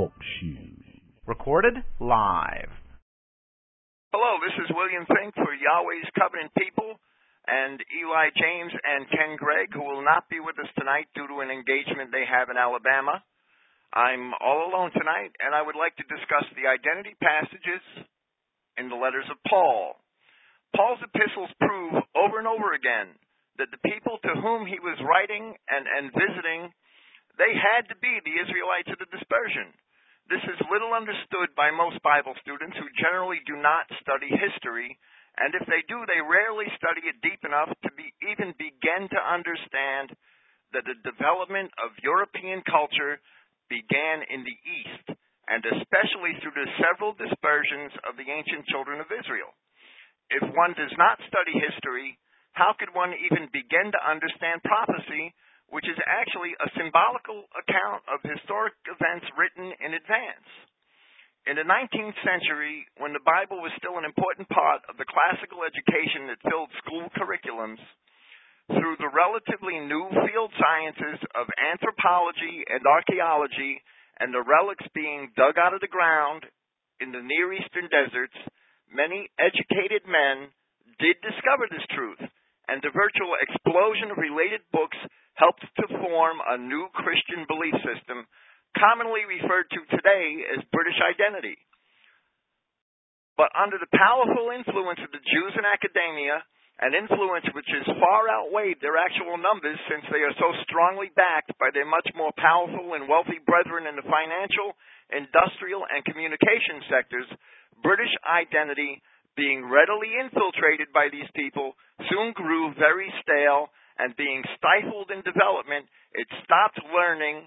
Talk Show. Recorded live. Hello, this is William Finck for Yahweh's Covenant People and Eli James and Ken Gregg, who will not be with us tonight due to an engagement they have in Alabama. I'm all alone tonight, and I would like to discuss the identity passages in the letters of Paul. Paul's epistles prove over and over again that the people to whom he was writing and, and visiting they had to be the Israelites of the dispersion. This is little understood by most Bible students who generally do not study history, and if they do, they rarely study it deep enough to be, even begin to understand that the development of European culture began in the East, and especially through the several dispersions of the ancient children of Israel. If one does not study history, how could one even begin to understand prophecy which is actually a symbolical account of historic events written in advance. In the 19th century, when the Bible was still an important part of the classical education that filled school curriculums, through the relatively new field sciences of anthropology and archaeology, and the relics being dug out of the ground in the Near Eastern deserts, many educated men did discover this truth, and the virtual explosion of related books helped to form a new Christian belief system, commonly referred to today as British identity. But under the powerful influence of the Jews in academia, an influence which has far outweighed their actual numbers since they are so strongly backed by their much more powerful and wealthy brethren in the financial, industrial, and communication sectors, British identity, being readily infiltrated by these people, soon grew very stale and being stifled in development, it stopped learning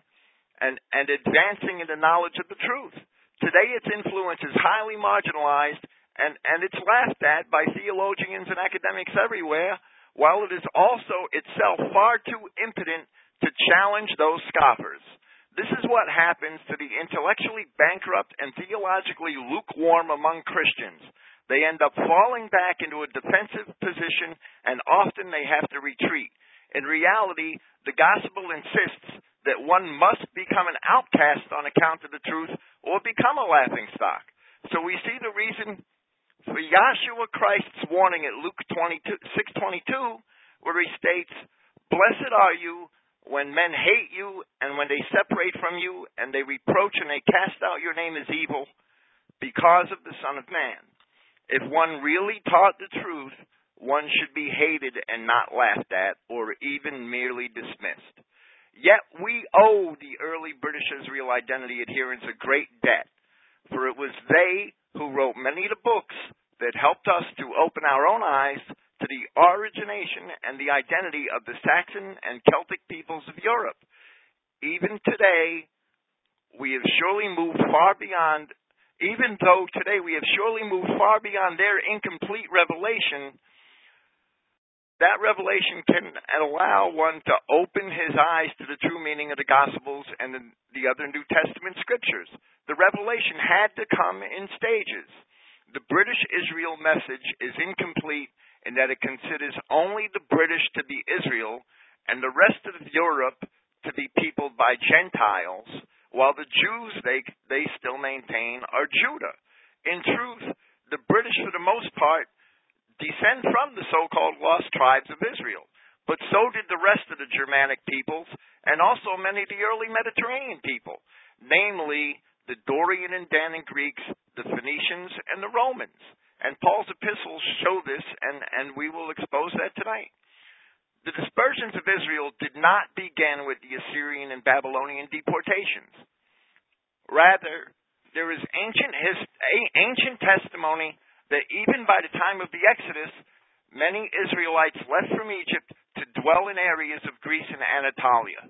and, and advancing in the knowledge of the truth. Today, its influence is highly marginalized and, and it's laughed at by theologians and academics everywhere, while it is also itself far too impotent to challenge those scoffers. This is what happens to the intellectually bankrupt and theologically lukewarm among Christians. They end up falling back into a defensive position, and often they have to retreat. In reality, the gospel insists that one must become an outcast on account of the truth or become a laughing stock. So we see the reason for Yahshua Christ's warning at Luke 6:22 where he states, "Blessed are you when men hate you and when they separate from you and they reproach and they cast out your name as evil because of the Son of Man." If one really taught the truth, one should be hated and not laughed at or even merely dismissed. Yet we owe the early British Israel identity adherents a great debt, for it was they who wrote many of the books that helped us to open our own eyes to the origination and the identity of the Saxon and Celtic peoples of Europe. Even today, we have surely moved far beyond, even though today we have surely moved far beyond their incomplete revelation that revelation can allow one to open his eyes to the true meaning of the Gospels and the, the other New Testament scriptures. The revelation had to come in stages. The British Israel message is incomplete in that it considers only the British to be Israel and the rest of Europe to be peopled by Gentiles, while the Jews they they still maintain are Judah. In truth, the British, for the most part, descend from the so-called lost tribes of Israel. But so did the rest of the Germanic peoples and also many of the early Mediterranean people, namely the Dorian and Danaan Greeks, the Phoenicians, and the Romans. And Paul's epistles show this, and, and we will expose that tonight. The dispersions of Israel did not begin with the Assyrian and Babylonian deportations. Rather, there is ancient, his, ancient testimony that even by the time of the Exodus, many Israelites left from Egypt to dwell in areas of Greece and Anatolia.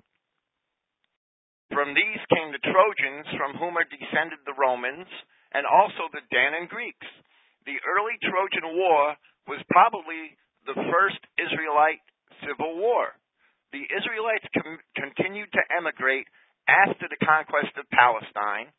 From these came the Trojans, from whom are descended the Romans, and also the Danaan Greeks. The early Trojan War was probably the first Israelite civil war. The Israelites com- continued to emigrate after the conquest of Palestine,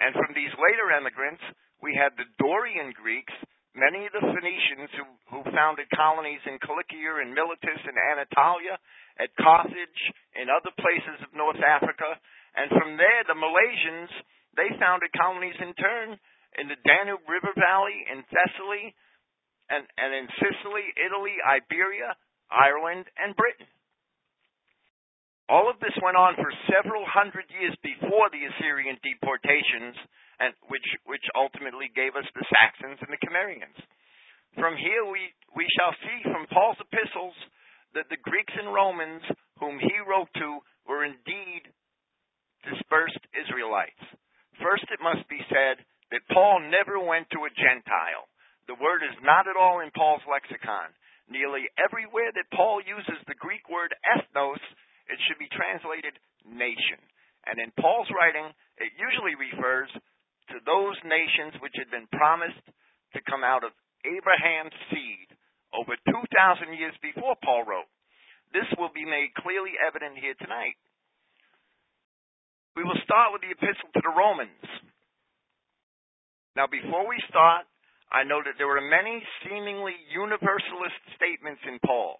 and from these later emigrants, we had the Dorian Greeks, many of the Phoenicians who, who founded colonies in Cilicia and Miletus and Anatolia, at Carthage, in other places of North Africa, and from there the Milesians they founded colonies in turn in the Danube River Valley, in Thessaly, and, and in Sicily, Italy, Iberia, Ireland, and Britain. All of this went on for several hundred years before the Assyrian deportations, and which which ultimately gave us the Saxons and the Cimmerians. From here we, we shall see from Paul's epistles that the Greeks and Romans whom he wrote to were indeed dispersed Israelites. First, it must be said that Paul never went to a Gentile. The word is not at all in Paul's lexicon. Nearly everywhere that Paul uses the Greek word ethnos, it should be translated nation. And in Paul's writing, it usually refers to those nations which had been promised to come out of Abraham's seed over 2,000 years before Paul wrote. This will be made clearly evident here tonight. We will start with the epistle to the Romans. Now, before we start, I know that there were many seemingly universalist statements in Paul.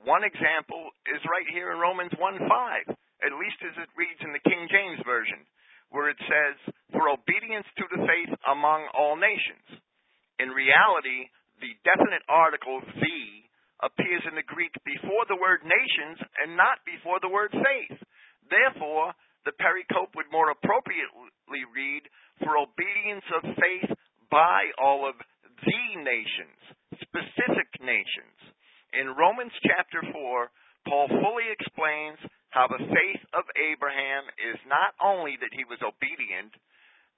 One example is right here in Romans 1 5, at least as it reads in the King James Version, where it says, For obedience to the faith among all nations. In reality, the definite article the appears in the Greek before the word nations and not before the word faith. Therefore, the pericope would more appropriately read, for obedience of faith by all of the nations, specific nations. In Romans chapter 4, Paul fully explains how the faith of Abraham is not only that he was obedient,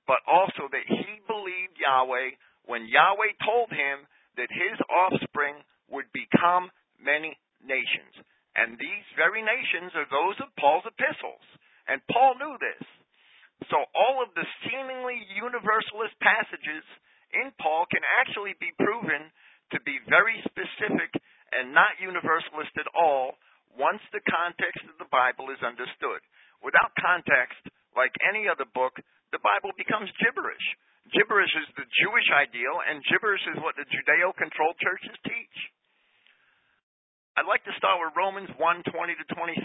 but also that he believed Yahweh when Yahweh told him that his offspring would become many nations. And these very nations are those of Paul's epistles. And Paul knew this. So all of the seemingly universalist passages in Paul can actually be proven to be very specific and not universalist at all once the context of the Bible is understood. Without context, like any other book, the Bible becomes gibberish. Gibberish is the Jewish ideal, and gibberish is what the Judeo controlled churches teach. I'd like to start with Romans 1 20 to 23.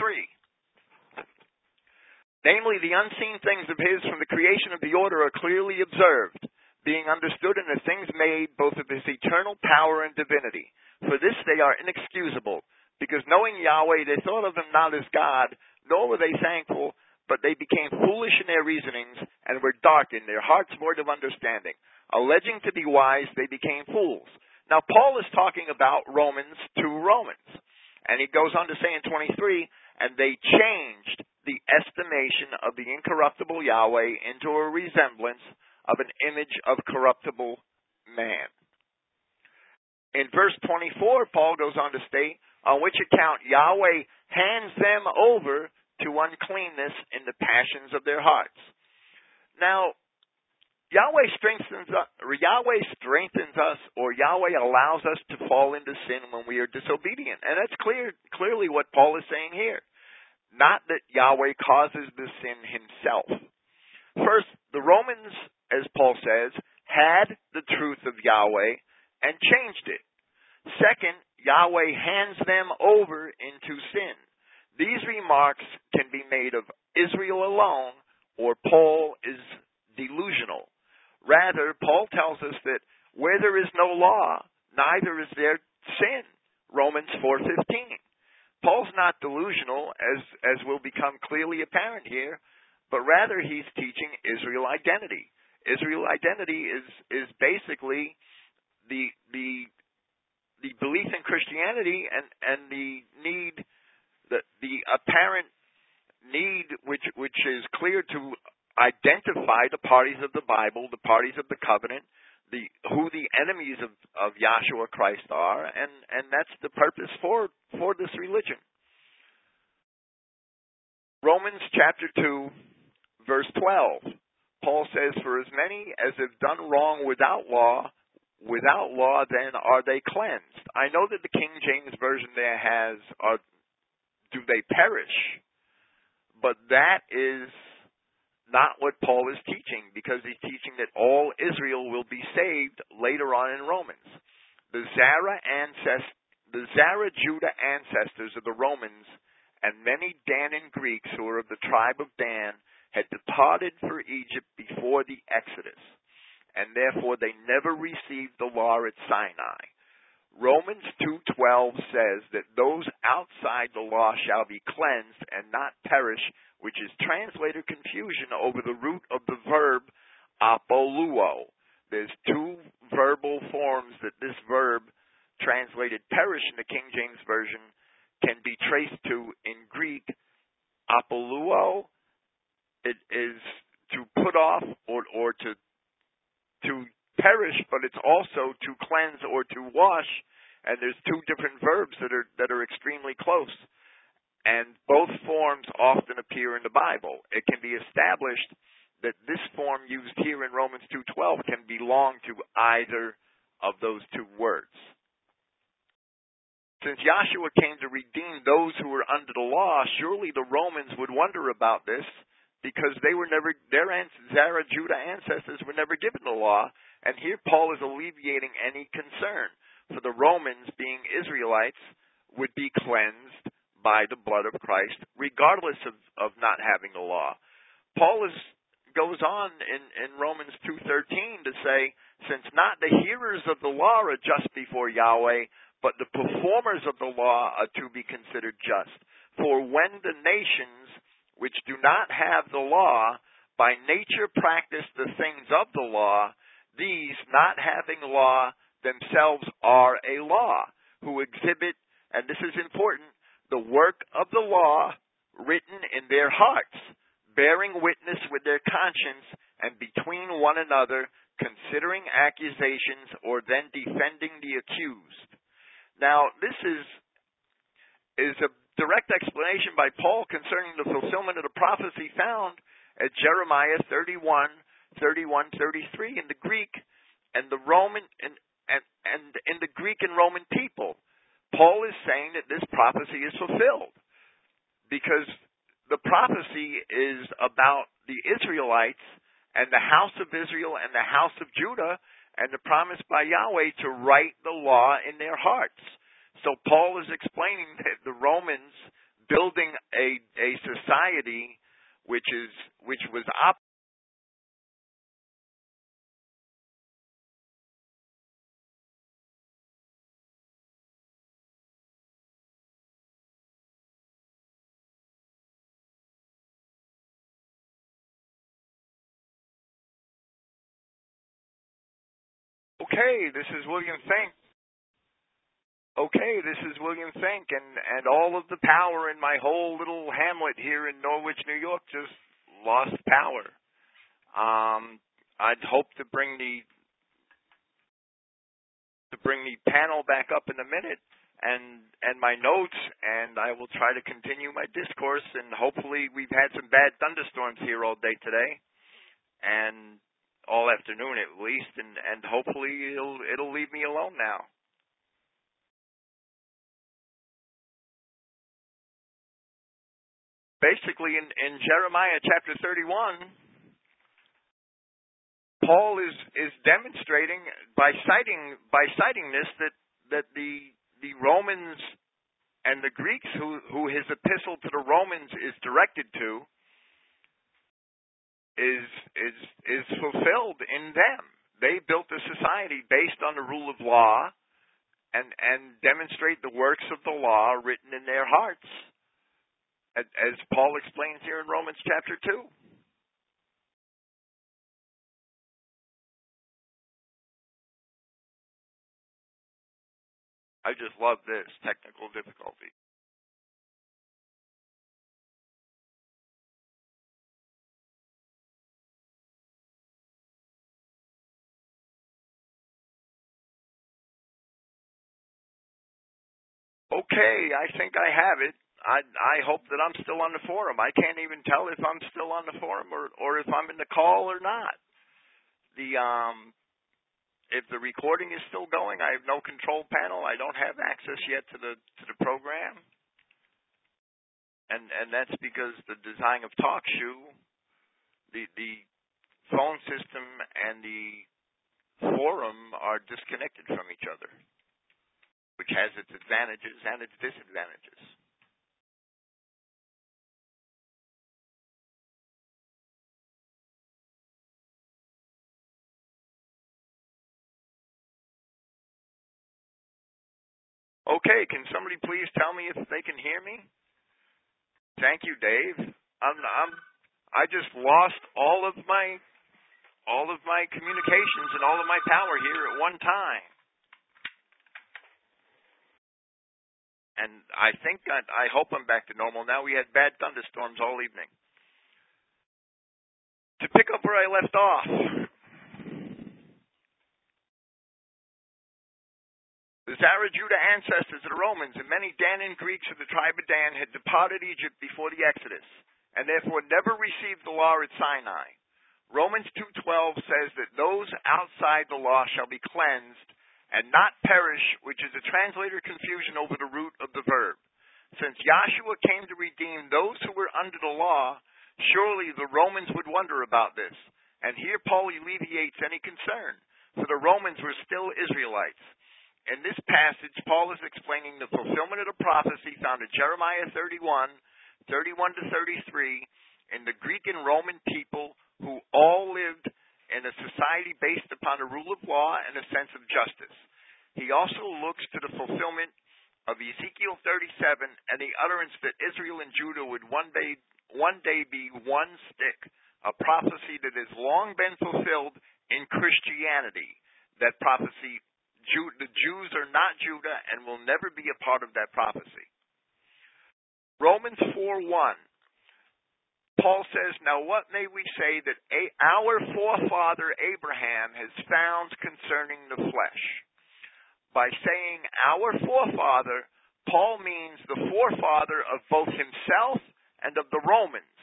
Namely, the unseen things of his from the creation of the order are clearly observed, being understood in the things made both of his eternal power and divinity. For this they are inexcusable, because knowing Yahweh, they thought of him not as God, nor were they thankful but they became foolish in their reasonings and were darkened, their hearts void of understanding. Alleging to be wise, they became fools. Now, Paul is talking about Romans to Romans. And he goes on to say in 23, and they changed the estimation of the incorruptible Yahweh into a resemblance of an image of corruptible man. In verse 24, Paul goes on to state, on which account Yahweh hands them over to uncleanness in the passions of their hearts. Now, Yahweh strengthens us, Yahweh strengthens us, or Yahweh allows us to fall into sin when we are disobedient, and that's clear, clearly what Paul is saying here. Not that Yahweh causes the sin himself. First, the Romans, as Paul says, had the truth of Yahweh and changed it. Second, Yahweh hands them over into sin. These remarks can be made of Israel alone, or Paul is delusional. Rather, Paul tells us that where there is no law, neither is there sin. Romans 4:15. Paul's not delusional as as will become clearly apparent here, but rather he's teaching Israel identity. Israel identity is is basically the the the belief in Christianity and and the need the the apparent need which which is clear to identify the parties of the Bible, the parties of the covenant, the who the enemies of, of Yahshua Christ are, and, and that's the purpose for for this religion. Romans chapter two, verse twelve. Paul says, For as many as have done wrong without law, without law then are they cleansed. I know that the King James Version there has are do they perish? But that is not what Paul is teaching because he's teaching that all Israel will be saved later on in Romans. The Zara ancest- the Zara Judah ancestors of the Romans and many Danaan Greeks who are of the tribe of Dan had departed for Egypt before the Exodus, and therefore they never received the law at Sinai. Romans 2:12 says that those outside the law shall be cleansed and not perish, which is translated confusion over the root of the verb apoluo. There's two verbal forms that this verb translated perish in the King James version can be traced to in Greek apoluo it is to put off or or to to perish, but it's also to cleanse or to wash. And there's two different verbs that are that are extremely close, and both forms often appear in the Bible. It can be established that this form used here in Romans 2:12 can belong to either of those two words. Since Yahshua came to redeem those who were under the law, surely the Romans would wonder about this because they were never their Zara Judah ancestors were never given the law, and here Paul is alleviating any concern for the Romans being Israelites would be cleansed by the blood of Christ, regardless of, of not having the law. Paul is goes on in, in Romans two thirteen to say, since not the hearers of the law are just before Yahweh, but the performers of the law are to be considered just. For when the nations which do not have the law, by nature practice the things of the law, these, not having law, themselves are a law, who exhibit, and this is important, the work of the law written in their hearts, bearing witness with their conscience, and between one another, considering accusations, or then defending the accused. Now, this is is a direct explanation by Paul concerning the fulfillment of the prophecy found at Jeremiah 31, 31, 33 in the Greek and the Roman and, and, and in the Greek and Roman people. Paul is saying that this prophecy is fulfilled because the prophecy is about the Israelites and the house of Israel and the house of Judah and the promise by Yahweh to write the law in their hearts. So Paul is explaining that the Romans building a a society which is which was op- Okay, this is William Finck okay, this is William Finck, and and all of the power in my whole little hamlet here in Norwich, New York, just lost power. Um, I'd hope to bring the to bring the panel back up in a minute and and my notes and I will try to continue my discourse and hopefully we've had some bad thunderstorms here all day today and all afternoon at least and and hopefully it'll it'll leave me alone now. basically in, in Jeremiah chapter 31, Paul is, is demonstrating by citing by citing this that, that the the Romans and the Greeks who, who his epistle to the Romans is directed to is is is fulfilled in them. They built a society based on the rule of law and and demonstrate the works of the law written in their hearts as Paul explains here in Romans chapter 2. I just love this technical difficulty. Okay, I think I have it. I I hope that I'm still on the forum. I can't even tell if I'm still on the forum or or if I'm in the call or not. The um if the recording is still going, I have no control panel. I don't have access yet to the to the program. And and that's because the design of TalkShoe, the the phone system and the forum are disconnected from each other, which has its advantages and its disadvantages. Okay, can somebody please tell me if they can hear me? Thank you, Dave. I'm, I'm I just lost all of my all of my communications and all of my power here at one time. And I think I, I hope I'm back to normal now. We had bad thunderstorms all evening. To pick up where I left off, The Zarajuda ancestors of the Romans and many Danaan Greeks of the tribe of Dan had departed Egypt before the Exodus, and therefore never received the law at Sinai. Romans 2.12 says that those outside the law shall be cleansed and not perish, which is a translator confusion over the root of the verb. Since Yahshua came to redeem those who were under the law, surely the Romans would wonder about this. And here Paul alleviates any concern, for the Romans were still Israelites. In this passage, Paul is explaining the fulfillment of the prophecy found in Jeremiah 31, 31 to 33, in the Greek and Roman people who all lived in a society based upon a rule of law and a sense of justice. He also looks to the fulfillment of Ezekiel 37 and the utterance that Israel and Judah would one day, one day be one stick, a prophecy that has long been fulfilled in Christianity. That prophecy the Jews are not Judah and will never be a part of that prophecy. Romans 4 1. Paul says, Now what may we say that a, our forefather Abraham has found concerning the flesh? By saying our forefather, Paul means the forefather of both himself and of the Romans.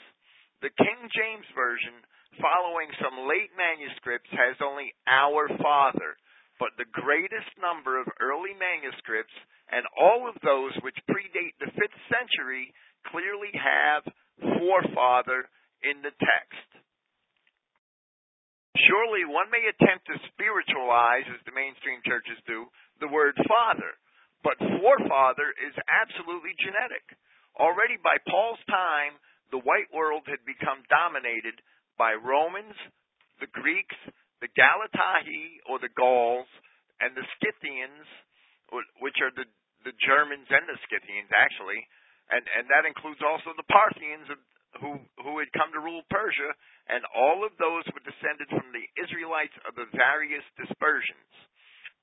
The King James Version, following some late manuscripts, has only our father but the greatest number of early manuscripts and all of those which predate the 5th century clearly have forefather in the text. Surely one may attempt to spiritualize, as the mainstream churches do, the word father, but forefather is absolutely genetic. Already by Paul's time, the white world had become dominated by Romans, the Greeks, the Galatae or the Gauls and the Scythians, which are the the Germans and the Scythians actually, and and that includes also the Parthians who who had come to rule Persia, and all of those were descended from the Israelites of the various dispersions.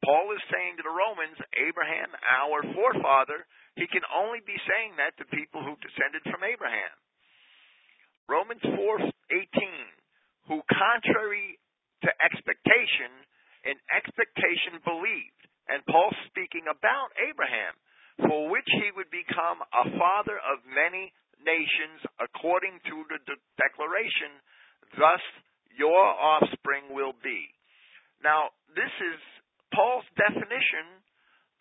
Paul is saying to the Romans, Abraham, our forefather, he can only be saying that to people who descended from Abraham. Romans 4:18, who contrary to expectation, and expectation believed. And Paul speaking about Abraham, for which he would become a father of many nations according to the de- declaration, thus your offspring will be. Now, this is Paul's definition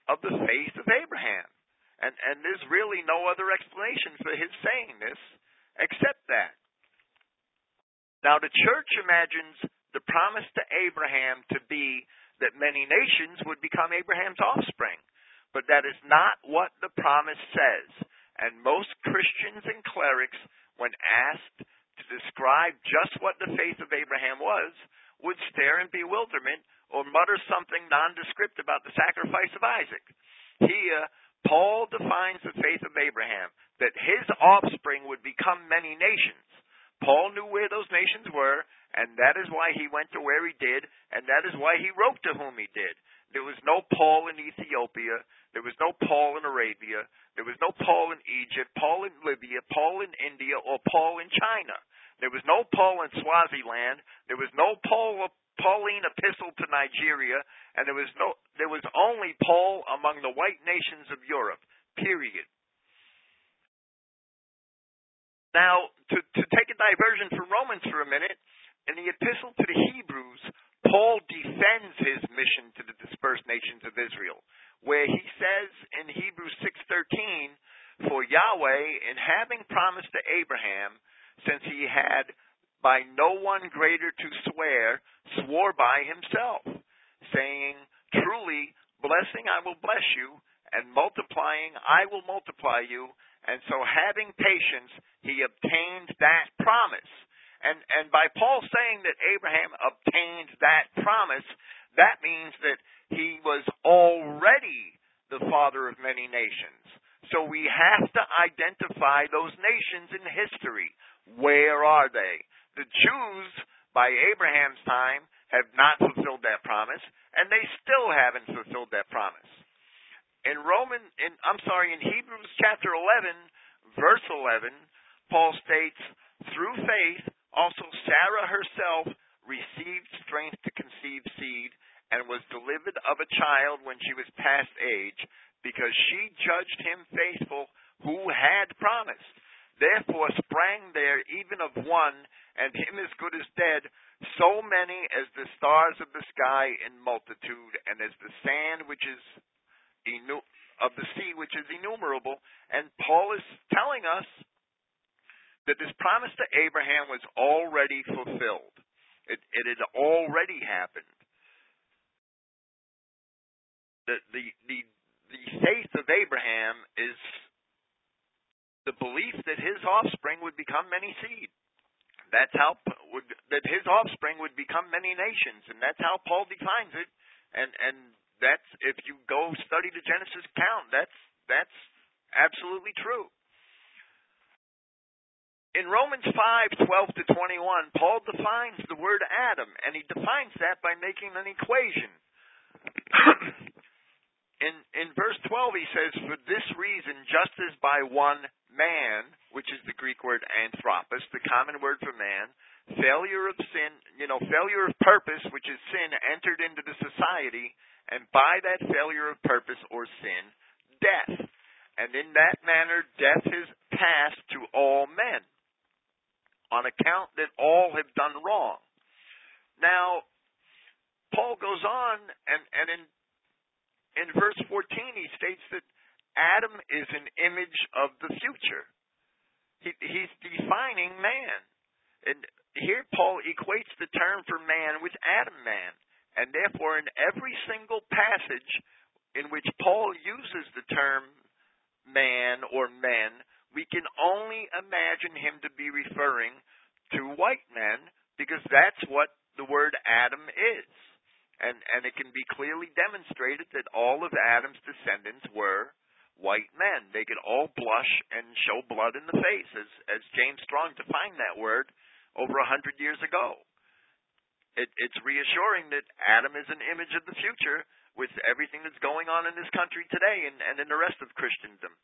of the faith of Abraham. And, and there's really no other explanation for his saying this except that. Now, the church imagines the promise to Abraham to be that many nations would become Abraham's offspring. But that is not what the promise says. And most Christians and clerics, when asked to describe just what the faith of Abraham was, would stare in bewilderment or mutter something nondescript about the sacrifice of Isaac. Here, Paul defines the faith of Abraham that his offspring would become many nations. Paul knew where those nations were, and that is why he went to where he did, and that is why he wrote to whom he did. There was no Paul in Ethiopia. There was no Paul in Arabia. There was no Paul in Egypt, Paul in Libya, Paul in India, or Paul in China. There was no Paul in Swaziland. There was no Paul Pauline epistle to Nigeria, and there was no there was only Paul among the white nations of Europe. Period. Now, to, to take a diversion from Romans for a minute, in the epistle to the Hebrews, Paul defends his mission to the dispersed nations of Israel, where he says in Hebrews 6:13, "For Yahweh, in having promised to Abraham, since he had by no one greater to swear, swore by himself, saying, Truly, blessing I will bless you, and multiplying I will multiply you. And so, having patience, he obtained that promise." And and by Paul saying that Abraham obtained that promise, that means that he was already the father of many nations. So we have to identify those nations in history. Where are they? The Jews, by Abraham's time, have not fulfilled that promise, and they still haven't fulfilled that promise. In Roman, in I'm sorry, in Hebrews chapter 11, verse 11, Paul states, "Through faith, also Sarah herself received strength to conceive seed, and was delivered of a child when she was past age, because she judged him faithful who had promised. Therefore sprang there even of one, and him as good as dead, so many as the stars of the sky in multitude, and as the sand which is of the sea which is innumerable. And Paul is telling us that this promise to Abraham was already fulfilled. It, it had already happened. The, the the the faith of Abraham is the belief that his offspring would become many seed. That's how would that his offspring would become many nations, and that's how Paul defines it. And and that's if you go study the Genesis account, that's that's absolutely true. In Romans 5, 12 to 21, Paul defines the word Adam, and he defines that by making an equation. in in verse 12 he says for this reason just as by one man which is the greek word anthropos the common word for man failure of sin you know failure of purpose which is sin entered into the society and by that failure of purpose or sin death and in that manner death is passed to all men on account that all have done wrong now Paul goes on and, and in in verse 14, he states that Adam is an image of the future. He, he's defining man. And here Paul equates the term for man with Adam man. And therefore, in every single passage in which Paul uses the term man or men, we can only imagine him to be referring to white men because that's what the word Adam is and and it can be clearly demonstrated that all of Adam's descendants were white men. They could all blush and show blood in the face, as as James Strong defined that word over a hundred years ago. It, it's reassuring that Adam is an image of the future with everything that's going on in this country today and, and in the rest of Christendom.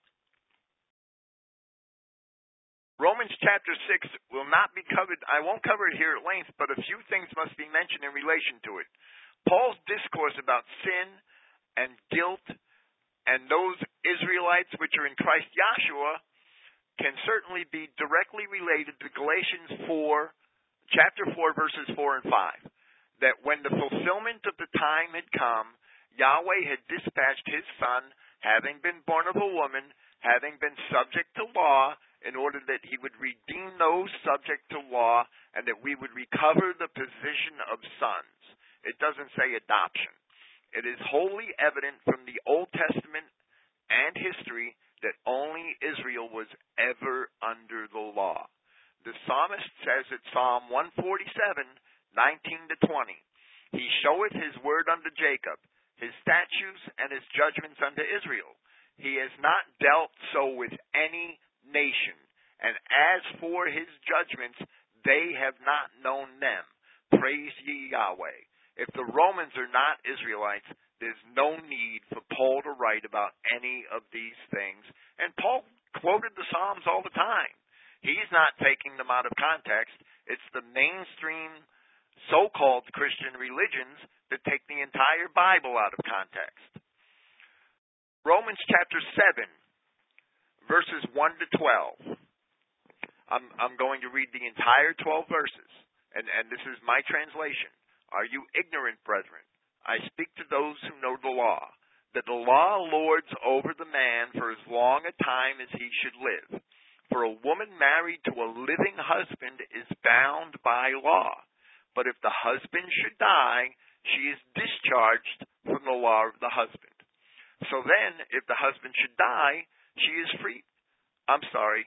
Romans chapter 6 will not be covered, I won't cover it here at length, but a few things must be mentioned in relation to it. Paul's discourse about sin and guilt and those Israelites which are in Christ Yahshua can certainly be directly related to Galatians 4, chapter 4, verses 4 and 5. That when the fulfillment of the time had come, Yahweh had dispatched his Son, having been born of a woman, having been subject to law, in order that he would redeem those subject to law, and that we would recover the position of sons. It doesn't say adoption. It is wholly evident from the Old Testament and history that only Israel was ever under the law. The psalmist says at Psalm 147, 19 to 20, He showeth His word unto Jacob, His statutes and His judgments unto Israel. He has not dealt so with any nation, and as for His judgments, they have not known them. Praise ye Yahweh. If the Romans are not Israelites, there's no need for Paul to write about any of these things. And Paul quoted the Psalms all the time. He's not taking them out of context. It's the mainstream so called Christian religions that take the entire Bible out of context. Romans chapter 7, verses 1 to 12. I'm, I'm going to read the entire 12 verses, and, and this is my translation. Are you ignorant, brethren? I speak to those who know the law, that the law lords over the man for as long a time as he should live. For a woman married to a living husband is bound by law. But if the husband should die, she is discharged from the law of the husband. So then, if the husband should die, she is free. I'm sorry.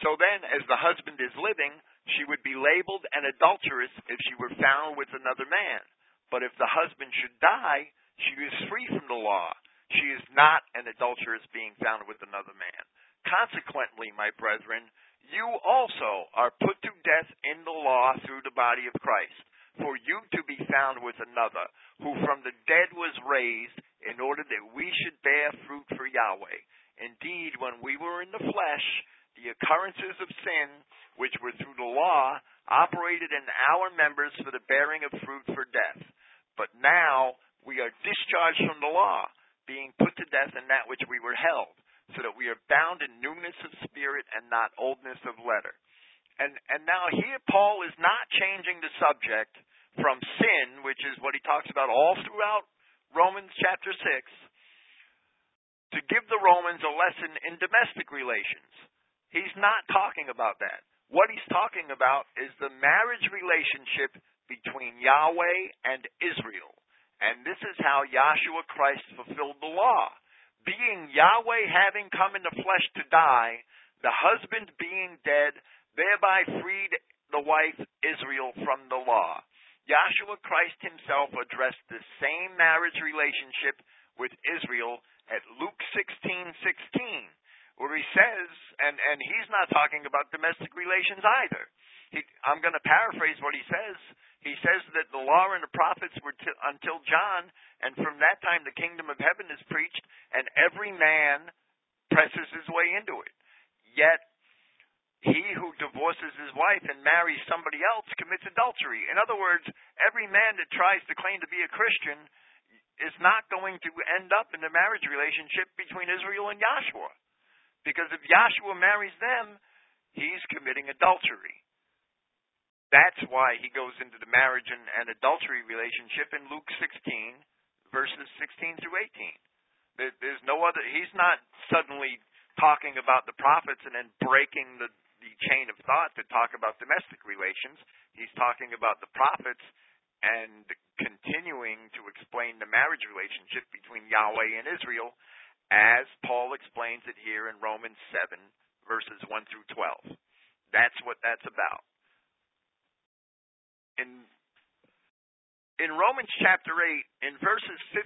So then, as the husband is living, she would be labeled an adulteress if she were found with another man. But if the husband should die, She is free from the law. She is not an adulteress being found with another man. Consequently, my brethren, you also are put to death in the law through the body of Christ, for you to be found with another, who from the dead was raised, in order that we should bear fruit for Yahweh. Indeed, when we were in the flesh, the occurrences of sin, which were through the law, operated in our members for the bearing of fruit for death. But now we are discharged from the law, being put to death in that which we were held, so that we are bound in newness of spirit and not oldness of letter. And and now here Paul is not changing the subject from sin, which is what he talks about all throughout Romans chapter 6, to give the Romans a lesson in domestic relations. He's not talking about that. What he's talking about is the marriage relationship between Yahweh and Israel. And this is how Yahshua Christ fulfilled the law. Being Yahweh having come in the flesh to die, the husband being dead, thereby freed the wife Israel from the law. Yahshua Christ himself addressed the same marriage relationship with Israel at Luke 16:16, 16, where he says, and and he's not talking about domestic relations either. He, I'm going to paraphrase what he says. He says that the law and the prophets were t- until John, and from that time the kingdom of heaven is preached, and every man presses his way into it. Yet he who divorces his wife and marries somebody else commits adultery. In other words, every man that tries to claim to be a Christian is not going to end up in a marriage relationship between Israel and Yahshua. Because if Yahshua marries them, he's committing adultery. That's why he goes into the marriage and, and adultery relationship in Luke 16, verses 16 through 18. There, there's no other, he's not suddenly talking about the prophets and then breaking the, the chain of thought to talk about domestic relations. He's talking about the prophets and continuing to explain the marriage relationship between Yahweh and Israel as Paul explains it here in Romans 7, verses 1 through 12. That's what that's about. In in Romans chapter 8, in verses 15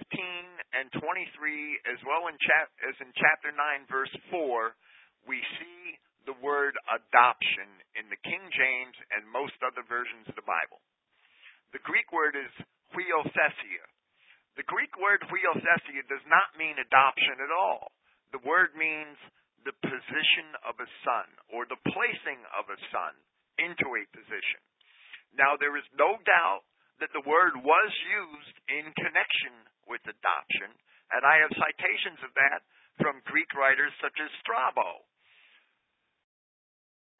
and 23, as well in chap- as in chapter 9, verse 4, we see the word adoption in the King James and most other versions of the Bible. The Greek word is huiothesia. The Greek word huiothesia does not mean adoption at all. The word means the position of a son or the placing of a son into a position. Now, there is no doubt that the word was used in connection with adoption, and I have citations of that from Greek writers such as Strabo.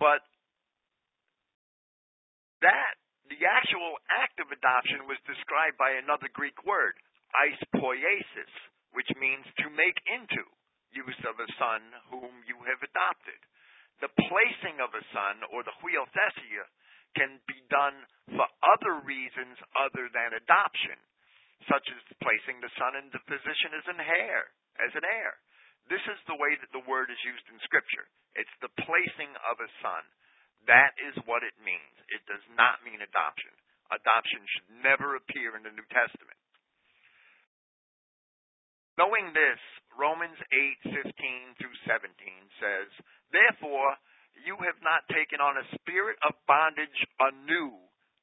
But that the actual act of adoption was described by another Greek word, eispoiesis, which means to make into use of a son whom you have adopted. The placing of a son, or the huiothesia, can be done for other reasons other than adoption, such as placing the son in the position as an heir, as an heir. This is the way that the word is used in Scripture. It's the placing of a son. That is what it means. It does not mean adoption. Adoption should never appear in the New Testament. Knowing this, Romans 8:15 through 17 says, "Therefore you have not taken on a spirit of bondage anew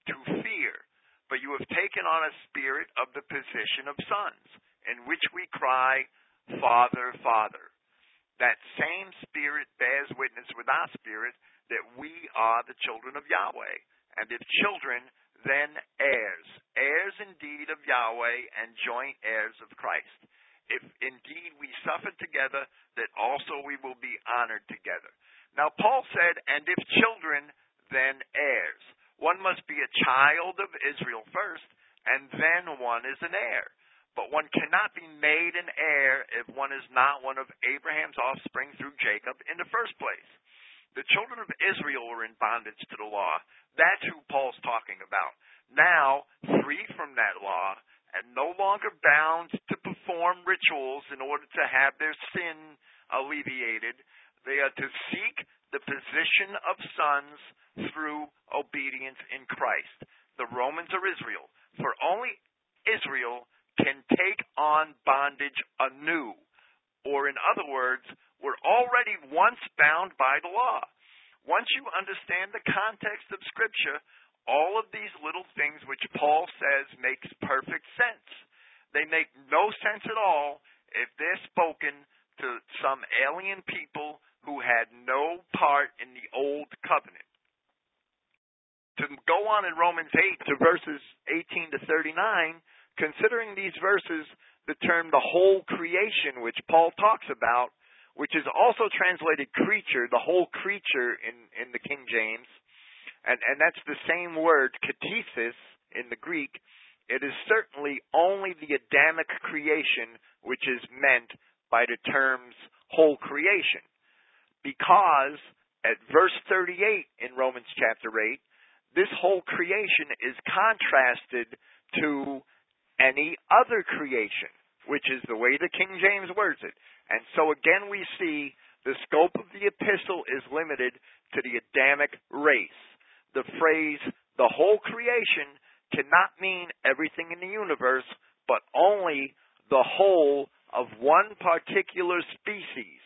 to fear, but you have taken on a spirit of the position of sons, in which we cry, Father, Father." That same spirit bears witness with our spirit that we are the children of Yahweh. And if children, then heirs, heirs indeed of Yahweh and joint heirs of Christ. If indeed we suffer together, that also we will be honored together. Now, Paul said, and if children, then heirs. One must be a child of Israel first, and then one is an heir. But one cannot be made an heir if one is not one of Abraham's offspring through Jacob in the first place. The children of Israel were in bondage to the law. That's who Paul's talking about. Now, free from that law, and no longer bound to perform rituals in order to have their sin alleviated, they are to seek the position of sons through obedience in Christ. The Romans are Israel, for only Israel can take on bondage anew. Or, in other words, we're already once bound by the law. Once you understand the context of Scripture, all of these little things which Paul says makes perfect sense. They make no sense at all if they're spoken to some alien people who had no part in the old covenant. To go on in Romans 8 to verses 18 to 39, considering these verses, the term the whole creation, which Paul talks about, which is also translated creature, the whole creature in, in the King James, and, and that's the same word, ktisis, in the Greek. It is certainly only the Adamic creation which is meant by the terms whole creation. Because at verse 38 in Romans chapter 8, this whole creation is contrasted to any other creation, which is the way the King James words it. And so again we see the scope of the epistle is limited to the Adamic race. The phrase, the whole creation, cannot mean everything in the universe, but only the whole of one particular species.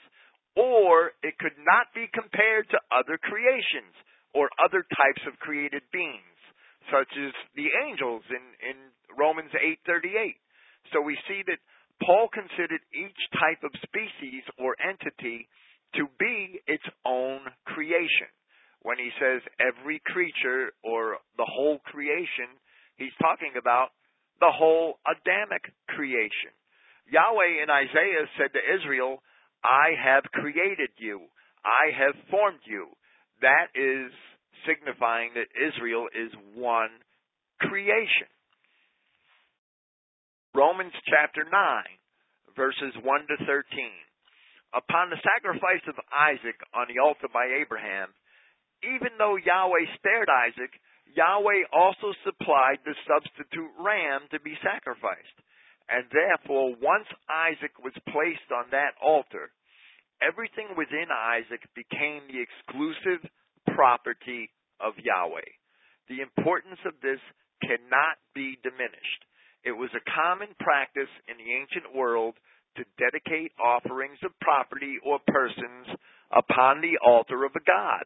Or it could not be compared to other creations or other types of created beings, such as the angels in, in Romans 8:38. So we see that Paul considered each type of species or entity to be its own creation. When he says every creature or the whole creation, he's talking about the whole Adamic creation. Yahweh in Isaiah said to Israel, I have created you. I have formed you. That is signifying that Israel is one creation. Romans chapter 9, verses 1 to 13. Upon the sacrifice of Isaac on the altar by Abraham, even though Yahweh spared Isaac, Yahweh also supplied the substitute ram to be sacrificed. And therefore, once Isaac was placed on that altar, everything within Isaac became the exclusive property of Yahweh. The importance of this cannot be diminished. It was a common practice in the ancient world to dedicate offerings of property or persons upon the altar of a god.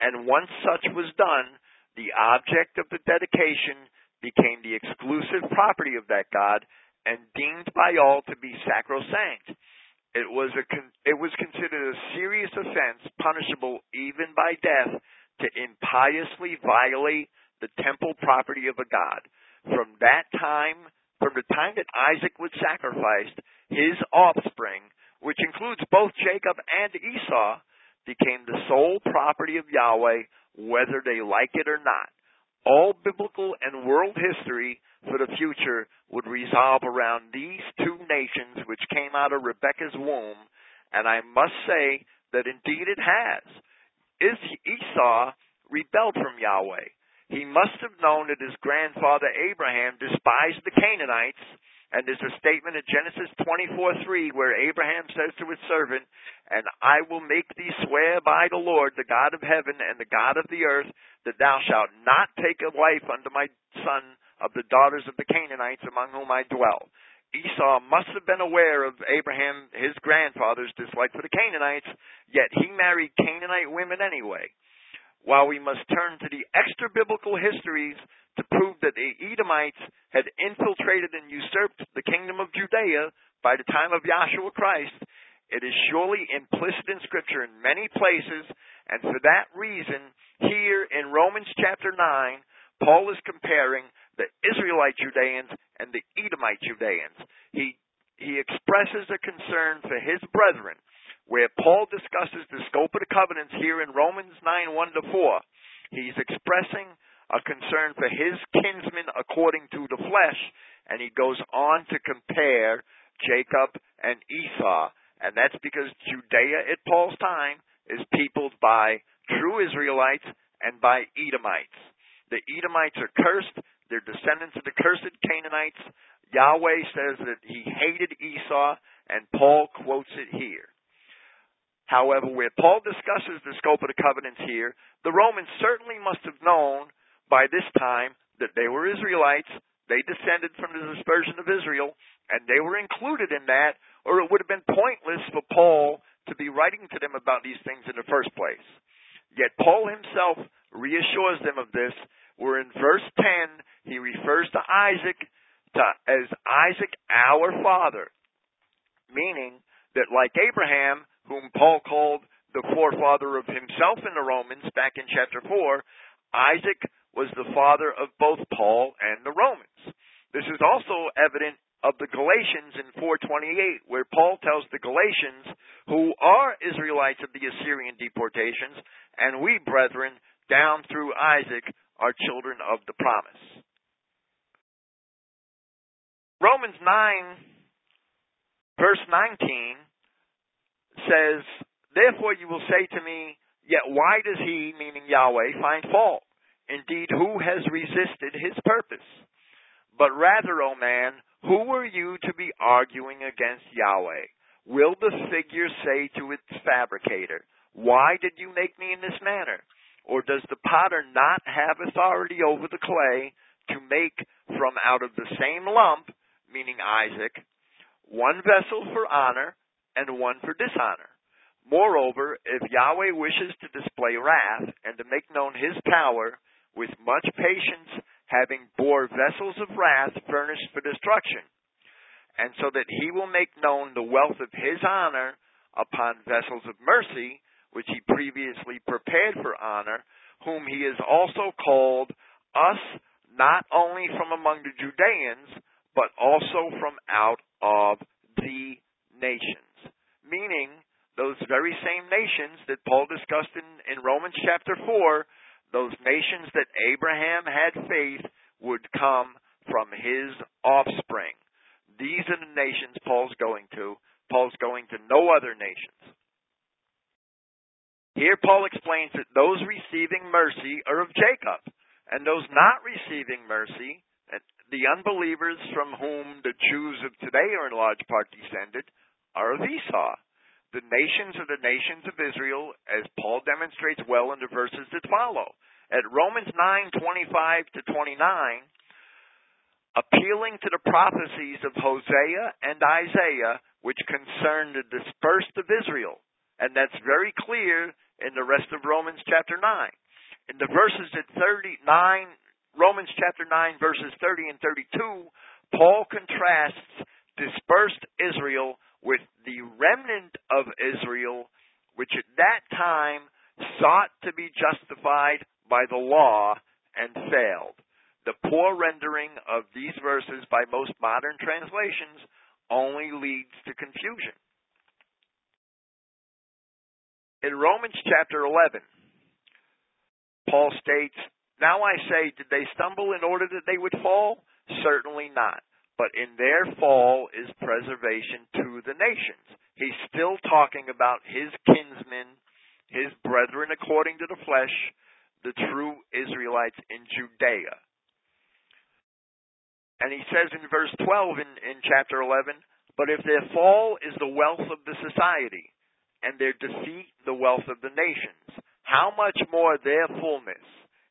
And once such was done, the object of the dedication became the exclusive property of that god and deemed by all to be sacrosanct. It was a con- it was considered a serious offense punishable even by death to impiously violate the temple property of a god. From that time from the time that Isaac was sacrificed, his offspring, which includes both Jacob and Esau, became the sole property of Yahweh, whether they like it or not. All biblical and world history for the future would resolve around these two nations which came out of Rebekah's womb, and I must say that indeed it has. Is Esau rebelled from Yahweh. He must have known that his grandfather Abraham despised the Canaanites, and there's a statement in Genesis 24:3 where Abraham says to his servant, "And I will make thee swear by the Lord, the God of heaven and the God of the earth, that thou shalt not take a wife unto my son of the daughters of the Canaanites among whom I dwell." Esau must have been aware of Abraham, his grandfather's dislike for the Canaanites, yet he married Canaanite women anyway while we must turn to the extra biblical histories to prove that the Edomites had infiltrated and usurped the kingdom of Judea by the time of Yahshua Christ, it is surely implicit in Scripture in many places, and for that reason, here in Romans chapter 9, Paul is comparing the Israelite Judeans and the Edomite Judeans. He, he expresses a concern for his brethren where Paul discusses the scope of the covenants here in Romans 9 1 to 4. He's expressing a concern for his kinsmen according to the flesh, and he goes on to compare Jacob and Esau. And that's because Judea at Paul's time is peopled by true Israelites and by Edomites. The Edomites are cursed. They're descendants of the cursed Canaanites. Yahweh says that he hated Esau, and Paul quotes it here. However, where Paul discusses the scope of the covenants here, the Romans certainly must have known by this time that they were Israelites, They descended from the dispersion of Israel, and they were included in that, or it would have been pointless for Paul to be writing to them about these things in the first place. Yet Paul himself reassures them of this, where in verse 10 he refers to Isaac to, as Isaac our father, meaning that like Abraham, whom Paul called the forefather of himself in the Romans back in chapter 4, Isaac was the father of both Paul and the Romans. This is also evident of the Galatians in 428, where Paul tells the Galatians, who are Israelites of the Assyrian deportations, and we, brethren, down through Isaac, are children of the promise. Romans 9, verse 19, says, Therefore you will say to me, Yet why does he, meaning Yahweh, find fault? Indeed, who has resisted his purpose? But rather, O man, who are you to be arguing against Yahweh? Will the figure say to its fabricator, Why did you make me in this manner? Or does the potter not have authority over the clay to make from out of the same lump, meaning Isaac, one vessel for honor and one for dishonor? Moreover, if Yahweh wishes to display wrath and to make known his power, with much patience, having bore vessels of wrath furnished for destruction, and so that he will make known the wealth of his honor upon vessels of mercy, which he previously prepared for honor, whom he has also called us not only from among the Judeans, but also from out of the nations. Meaning, those very same nations that Paul discussed in, in Romans chapter 4 those nations that Abraham had faith would come from his offspring. These are the nations Paul's going to. Paul's going to no other nations. Here Paul explains that those receiving mercy are of Jacob, and those not receiving mercy, the unbelievers from whom the Jews of today are in large part descended, are of Esau. The nations are the nations of Israel, as Paul demonstrates well in the verses that follow. At Romans 9:25 to 29, appealing to the prophecies of Hosea and Isaiah, which concern the dispersed of Israel, and that's very clear in the rest of Romans chapter 9. In the verses at 39, Romans chapter 9, verses 30 and 32, Paul contrasts dispersed Israel with the remnant of Israel, which at that time sought to be justified by the law and failed. The poor rendering of these verses by most modern translations only leads to confusion. In Romans chapter 11, Paul states, Now I say, did they stumble in order that they would fall? Certainly not but in their fall is preservation to the nations. He's still talking about his kinsmen, his brethren according to the flesh, the true Israelites in Judea. And he says in verse 12 in, in chapter 11, But if their fall is the wealth of the society, and their defeat the wealth of the nations, how much more their fullness?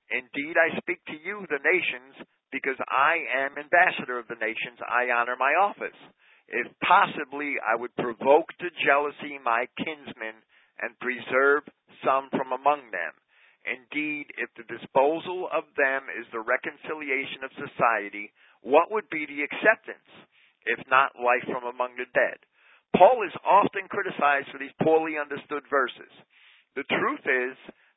Indeed, I speak to you, the nations, because I am ambassador of the nations, I honor my office. If possibly I would provoke to jealousy my kinsmen and preserve some from among them. Indeed, if the disposal of them is the reconciliation of society, what would be the acceptance, if not life from among the dead? Paul is often criticized for these poorly understood verses. The truth is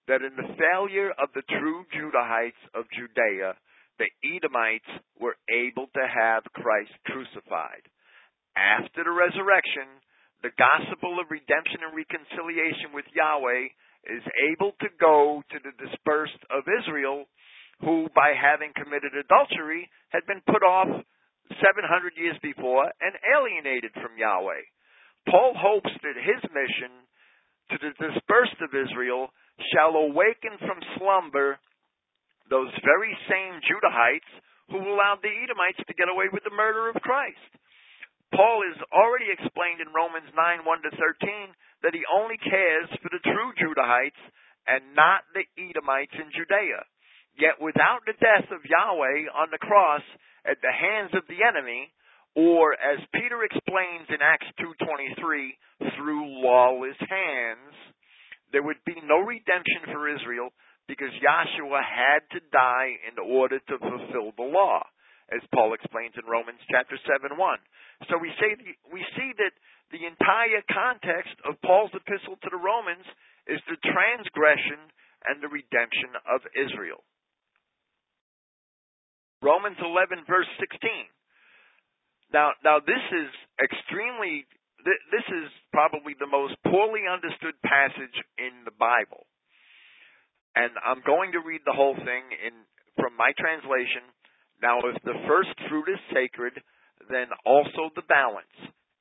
that in the failure of the true Judahites of Judea, the Edomites were able to have Christ crucified. After the resurrection, the gospel of redemption and reconciliation with Yahweh is able to go to the dispersed of Israel, who, by having committed adultery, had been put off 700 years before and alienated from Yahweh. Paul hopes that his mission to the dispersed of Israel shall awaken from slumber those very same Judahites who allowed the Edomites to get away with the murder of Christ. Paul has already explained in Romans 9 1 to 13 that he only cares for the true Judahites and not the Edomites in Judea. Yet without the death of Yahweh on the cross at the hands of the enemy, or as Peter explains in Acts 2:23, through lawless hands, there would be no redemption for Israel because Yahshua had to die in order to fulfill the law, as Paul explains in Romans chapter 7:1. So we say we see that the entire context of Paul's epistle to the Romans is the transgression and the redemption of Israel. Romans 11 verse 16. Now, now this is extremely. This is probably the most poorly understood passage in the Bible, and I'm going to read the whole thing in from my translation. Now, if the first fruit is sacred, then also the balance,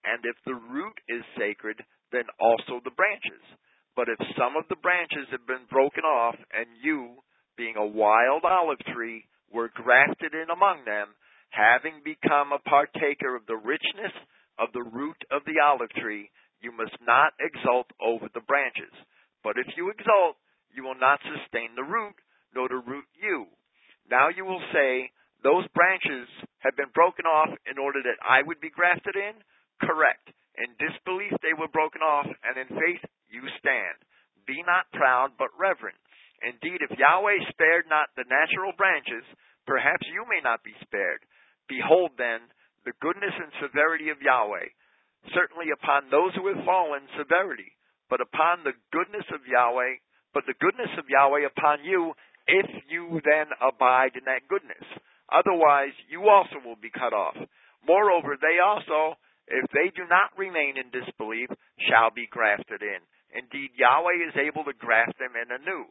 and if the root is sacred, then also the branches. But if some of the branches have been broken off, and you, being a wild olive tree, were grafted in among them, having become a partaker of the richness of the root of the olive tree, you must not exult over the branches. But if you exult, you will not sustain the root, nor the root you. Now you will say, Those branches have been broken off in order that I would be grafted in? Correct. In disbelief they were broken off, and in faith you stand. Be not proud, but reverent. Indeed, if Yahweh spared not the natural branches, perhaps you may not be spared. Behold, then, the goodness and severity of Yahweh. Certainly upon those who have fallen, severity, but upon the goodness of Yahweh, but the goodness of Yahweh upon you, if you then abide in that goodness. Otherwise, you also will be cut off. Moreover, they also, if they do not remain in disbelief, shall be grafted in. Indeed, Yahweh is able to graft them in anew.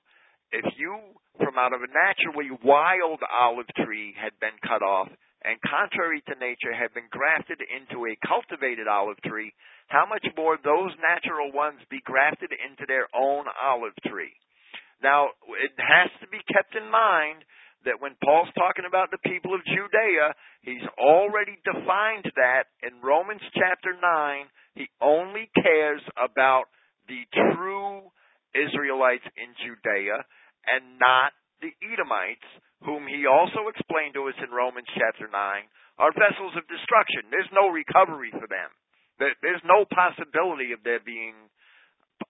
If you, from out of a naturally wild olive tree, had been cut off, and contrary to nature have been grafted into a cultivated olive tree, how much more those natural ones be grafted into their own olive tree? Now, it has to be kept in mind that when Paul's talking about the people of Judea, he's already defined that in Romans chapter 9. He only cares about the true Israelites in Judea and not the Edomites whom he also explained to us in Romans chapter 9, are vessels of destruction. There's no recovery for them. There's no possibility of their being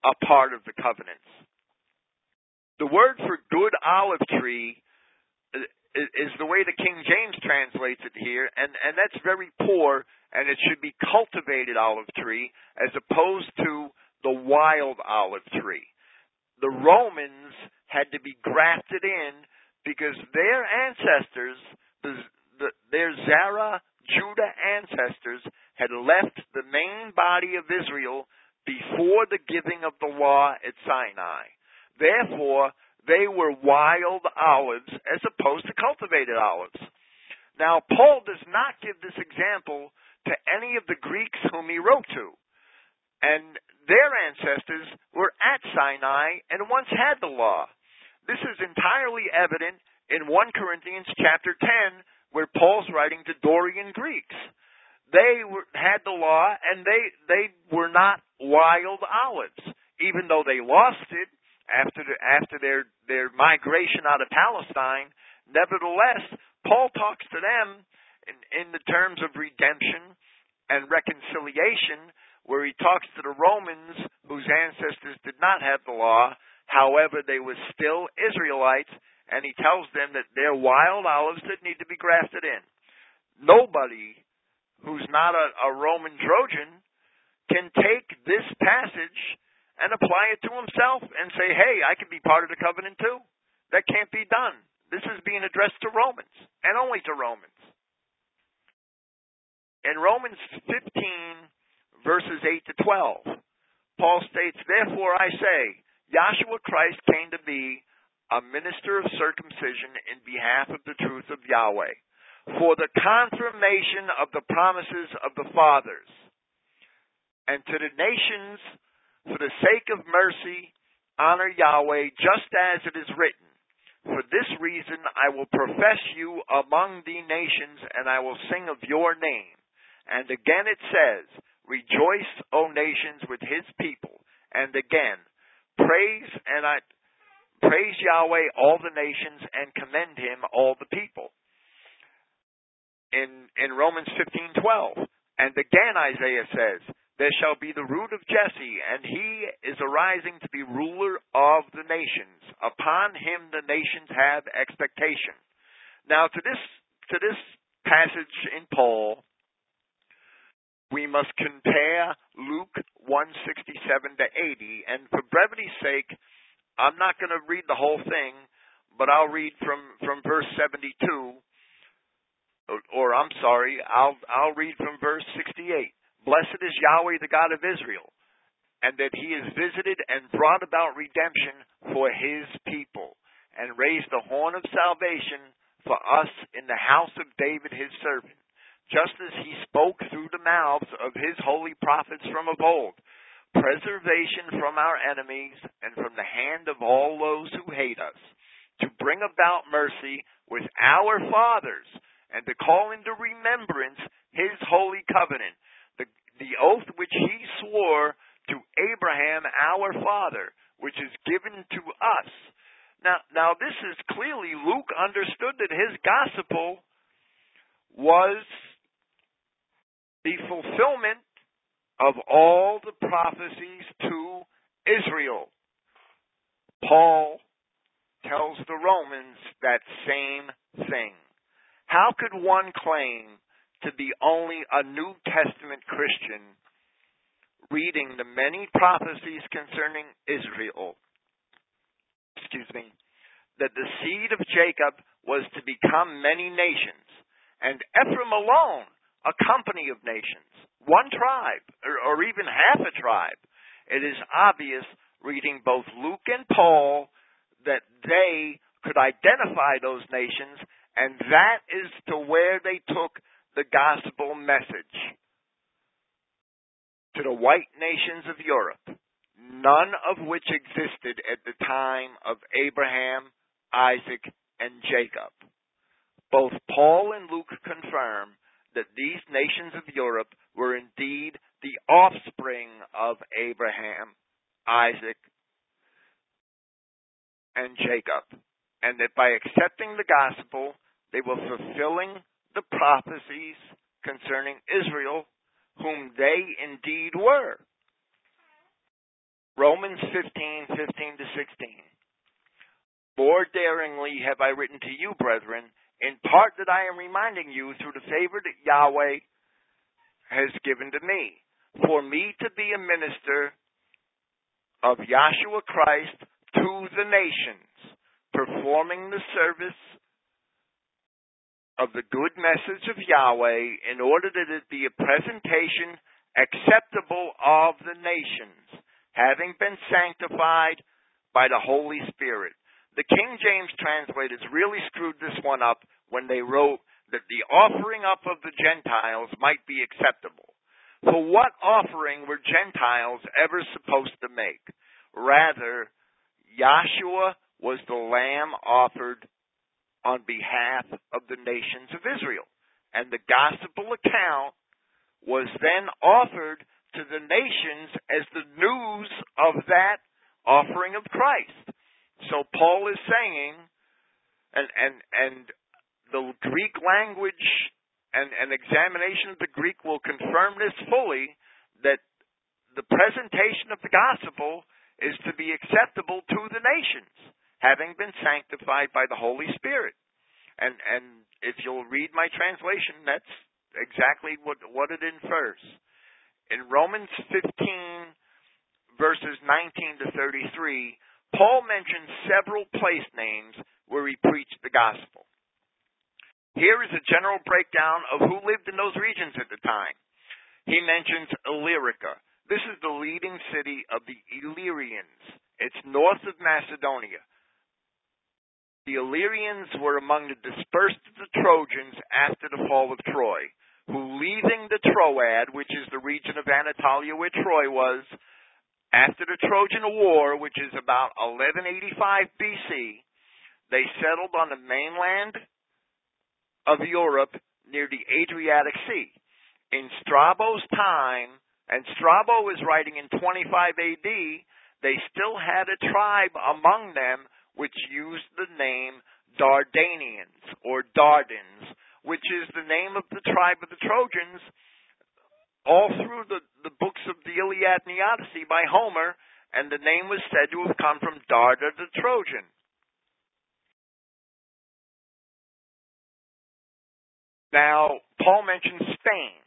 a part of the covenants. The word for good olive tree is the way the King James translates it here, and, and that's very poor, and it should be cultivated olive tree as opposed to the wild olive tree. The Romans had to be grafted in because their ancestors, the, the, their Zara Judah ancestors, had left the main body of Israel before the giving of the law at Sinai. Therefore, they were wild olives as opposed to cultivated olives. Now, Paul does not give this example to any of the Greeks whom he wrote to. And their ancestors were at Sinai and once had the law. This is entirely evident in 1 Corinthians chapter 10, where Paul's writing to Dorian Greeks. They were, had the law, and they they were not wild olives, even though they lost it after the, after their their migration out of Palestine. Nevertheless, Paul talks to them in, in the terms of redemption and reconciliation, where he talks to the Romans whose ancestors did not have the law, However, they were still Israelites, and he tells them that they're wild olives that need to be grafted in. Nobody who's not a, a Roman Trojan can take this passage and apply it to himself and say, hey, I can be part of the covenant too. That can't be done. This is being addressed to Romans, and only to Romans. In Romans 15, verses 8 to 12, Paul states, Therefore I say, Yahshua Christ came to be a minister of circumcision in behalf of the truth of Yahweh, for the confirmation of the promises of the fathers, and to the nations, for the sake of mercy, honor Yahweh, just as it is written. For this reason I will profess you among the nations, and I will sing of your name. And again it says, Rejoice, O nations, with his people. And again, praise and I Praise Yahweh, all the nations, and commend him, all the people. In, in Romans 15:12, and again Isaiah says, There shall be the root of Jesse, and he is arising to be ruler of the nations. Upon him the nations have expectation. Now to this to this passage in Paul, we must compare Luke 167 to 80, and for brevity's sake, I'm not going to read the whole thing, but I'll read from from verse 72 or, or I'm sorry, I'll I'll read from verse 68. Blessed is Yahweh the God of Israel, and that he has visited and brought about redemption for his people, and raised the horn of salvation for us in the house of David his servant, just as he spoke through the mouths of his holy prophets from of old, preservation from our enemies and from the hand of all those who hate us, to bring about mercy with our fathers, and to call into remembrance his holy covenant, the, the oath which he swore to Abraham our father, which is given to us. Now, now this is clearly Luke understood that his gospel was the fulfillment of all the prophecies to Israel. Paul tells the Romans that same thing. How could one claim to be only a New Testament Christian reading the many prophecies concerning Israel? Excuse me. That the seed of Jacob was to become many nations, and Ephraim alone a company of nations, one tribe, or, or even half a tribe. It is obvious, reading both Luke and Paul, that they could identify those nations, and that is to where they took the gospel message. To the white nations of Europe, none of which existed at the time of Abraham, Isaac, and Jacob. Both Paul and Luke confirm that these nations of Europe were indeed the offspring of Abraham, Isaac, and Jacob, and that by accepting the gospel, they were fulfilling the prophecies concerning Israel, whom they indeed were. Romans 15, 15 to 16. More daringly have I written to you, brethren, in part that I am reminding you through the favor that Yahweh has given to me, for me to be a minister of Yahshua Christ to the nations, performing the service of the good message of Yahweh in order that it be a presentation acceptable of the nations, having been sanctified by the Holy Spirit the King James translators really screwed this one up when they wrote that the offering up of the Gentiles might be acceptable. For what offering were Gentiles ever supposed to make? Rather, Yahshua was the lamb offered on behalf of the nations of Israel. And the gospel account was then offered to the nations as the news of that offering of Christ. So Paul is saying, and and and the Greek language and an examination of the Greek will confirm this fully that the presentation of the gospel is to be acceptable to the nations, having been sanctified by the Holy Spirit. And and if you'll read my translation, that's exactly what what it infers. In Romans 15 verses 19 to 33, Paul mentions several place names where he preached the gospel. Here is a general breakdown of who lived in those regions at the time. He mentions Illyricum. This is the leading city of the Illyrians. It's north of Macedonia. The Illyrians were among the dispersed of the Trojans after the fall of Troy, who leaving the Troad, which is the region of Anatolia where Troy was, after the Trojan War, which is about 1185 BC, they settled on the mainland of Europe near the Adriatic Sea. In Strabo's time, and Strabo is writing in 25 AD, they still had a tribe among them which used the name Dardanians or Dardans, which is the name of the tribe of the Trojans all through the, the books of the Iliad and the Odyssey by Homer, and the name was said to have come from Darda the Trojan. Now, Paul mentions Spain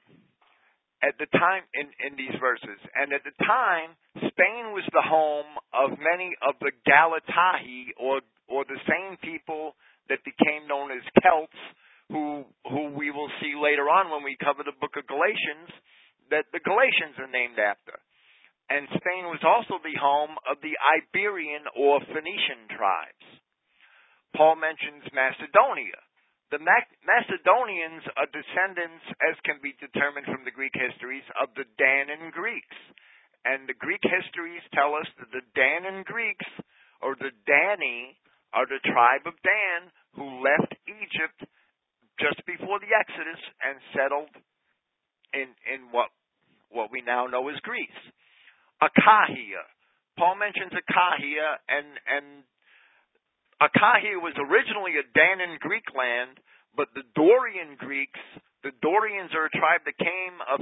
at the time in, in these verses, and at the time, Spain was the home of many of the Galatae, or or the same people that became known as Celts, who who we will see later on when we cover the book of Galatians, that the Galatians are named after. And Spain was also the home of the Iberian or Phoenician tribes. Paul mentions Macedonia. The Macedonians are descendants, as can be determined from the Greek histories, of the Danaan Greeks. And the Greek histories tell us that the Danaan Greeks, or the Dani, are the tribe of Dan who left Egypt just before the Exodus and settled in, in what, what we now know as Greece. Achaia. Paul mentions Achaia, and, and Achaia was originally a Danaan Greek land, but the Dorian Greeks, the Dorians are a tribe that came a,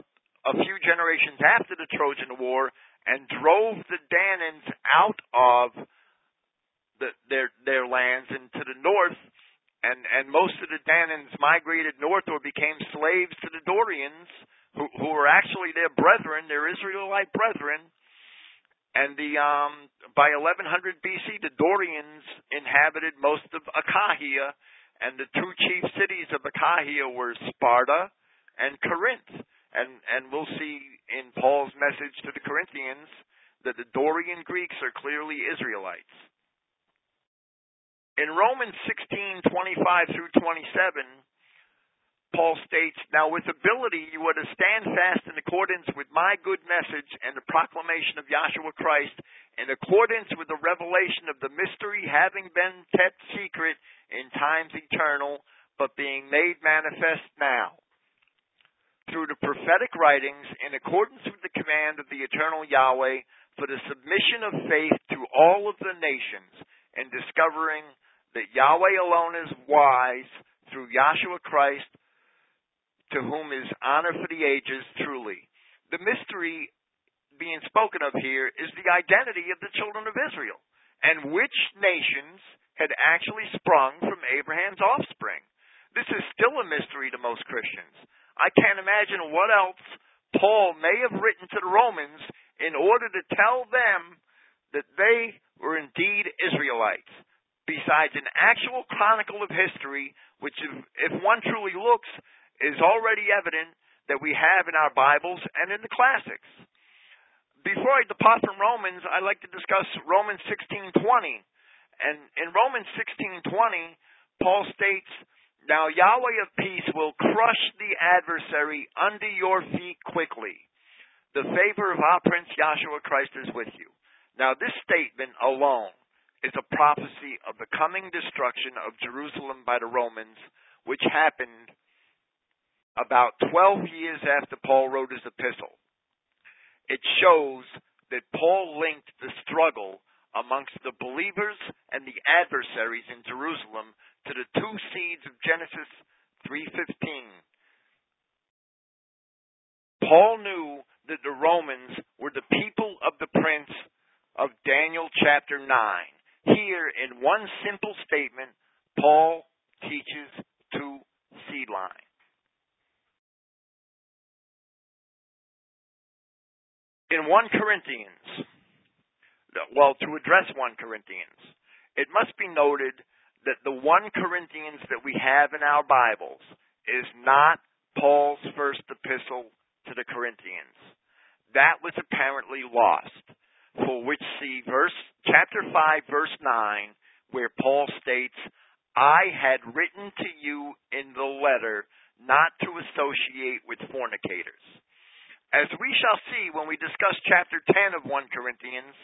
a few generations after the Trojan War and drove the Danaans out of the, their their lands into the north, and and most of the Danaans migrated north or became slaves to the Dorians, who who were actually their brethren, their Israelite brethren, and the um, by 1100 BC, the Dorians inhabited most of Achaia, and the two chief cities of Achaia were Sparta and Corinth. And and we'll see in Paul's message to the Corinthians that the Dorian Greeks are clearly Israelites. In Romans 16:25 through 27, Paul states, Now with ability you are to stand fast in accordance with my good message and the proclamation of Yahshua Christ, in accordance with the revelation of the mystery having been kept secret in times eternal, but being made manifest now. Through the prophetic writings, in accordance with the command of the eternal Yahweh, for the submission of faith to all of the nations, and discovering that Yahweh alone is wise through Yahshua Christ to whom is honor for the ages truly. The mystery being spoken of here is the identity of the children of Israel and which nations had actually sprung from Abraham's offspring. This is still a mystery to most Christians. I can't imagine what else Paul may have written to the Romans in order to tell them that they were indeed Israelites, besides an actual chronicle of history, which, if, if one truly looks, is already evident that we have in our Bibles and in the classics. Before I depart from Romans, I'd like to discuss Romans 16:20. And in Romans 16:20, Paul states, "Now Yahweh of peace will crush the adversary under your feet quickly. The favor of our Prince Yahshua Christ is with you." Now this statement alone is a prophecy of the coming destruction of Jerusalem by the Romans, which happened about 12 years after Paul wrote his epistle. It shows that Paul linked the struggle amongst the believers and the adversaries in Jerusalem to the two seeds of Genesis 3:15. Paul knew that the Romans were the people of the prince of Daniel chapter 9. Here in one simple statement, Paul teaches two seed lines. In 1 Corinthians, well, to address 1 Corinthians, it must be noted that the 1 Corinthians that we have in our Bibles is not Paul's first epistle to the Corinthians. That was apparently lost. For which see verse chapter 5 verse 9 where Paul states, "I had written to you in the letter not to associate with fornicators." As we shall see when we discuss chapter 10 of 1 Corinthians,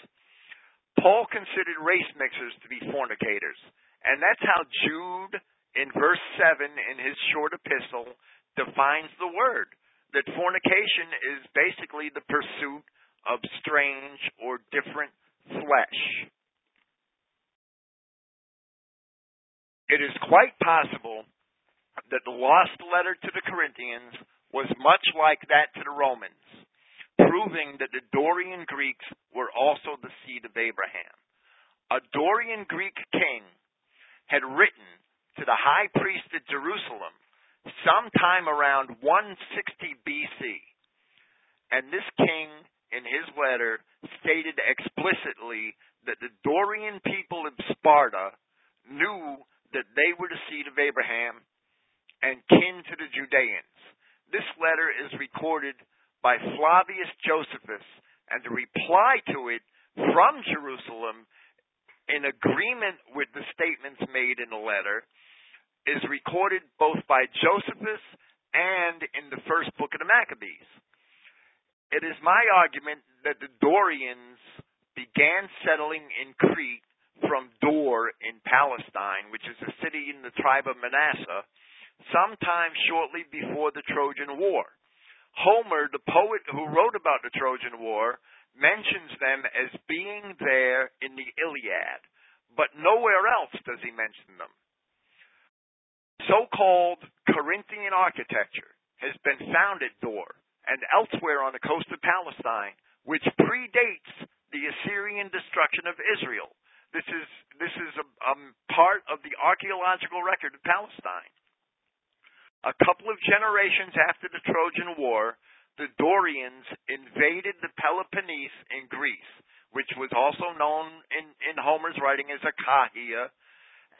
Paul considered race mixers to be fornicators. And that's how Jude, in verse 7 in his short epistle, defines the word. That fornication is basically the pursuit of strange or different flesh. It is quite possible that the lost letter to the Corinthians was much like that to the Romans, proving that the Dorian Greeks were also the seed of Abraham. A Dorian Greek king had written to the high priest at Jerusalem sometime around 160 BC. And this king, in his letter, stated explicitly that the Dorian people of Sparta knew that they were the seed of Abraham and kin to the Judeans. This letter is recorded by Flavius Josephus, and the reply to it from Jerusalem, in agreement with the statements made in the letter, is recorded both by Josephus and in the first book of the Maccabees. It is my argument that the Dorians began settling in Crete from Dor in Palestine, which is a city in the tribe of Manasseh, sometime shortly before the Trojan War. Homer, the poet who wrote about the Trojan War, mentions them as being there in the Iliad, but nowhere else does he mention them so-called Corinthian architecture has been found at Dor and elsewhere on the coast of Palestine, which predates the Assyrian destruction of Israel. This is this is a, a part of the archaeological record of Palestine. A couple of generations after Trojan War, the Dorians invaded the Peloponnese in Greece, which was also known in, in Homer's writing as Achaia,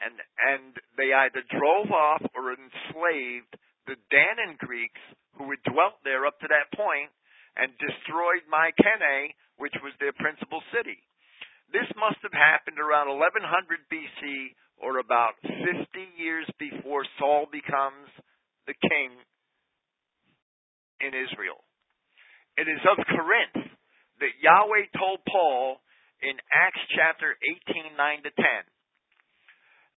and and they either drove off or enslaved the Danaan Greeks who had dwelt there up to that point and destroyed Mycenae, which was their principal city. This must have happened around 1100 BC or about 50 years before Saul becomes the king in Israel. It is of Corinth that Yahweh told Paul in Acts chapter 18, 9 to 10.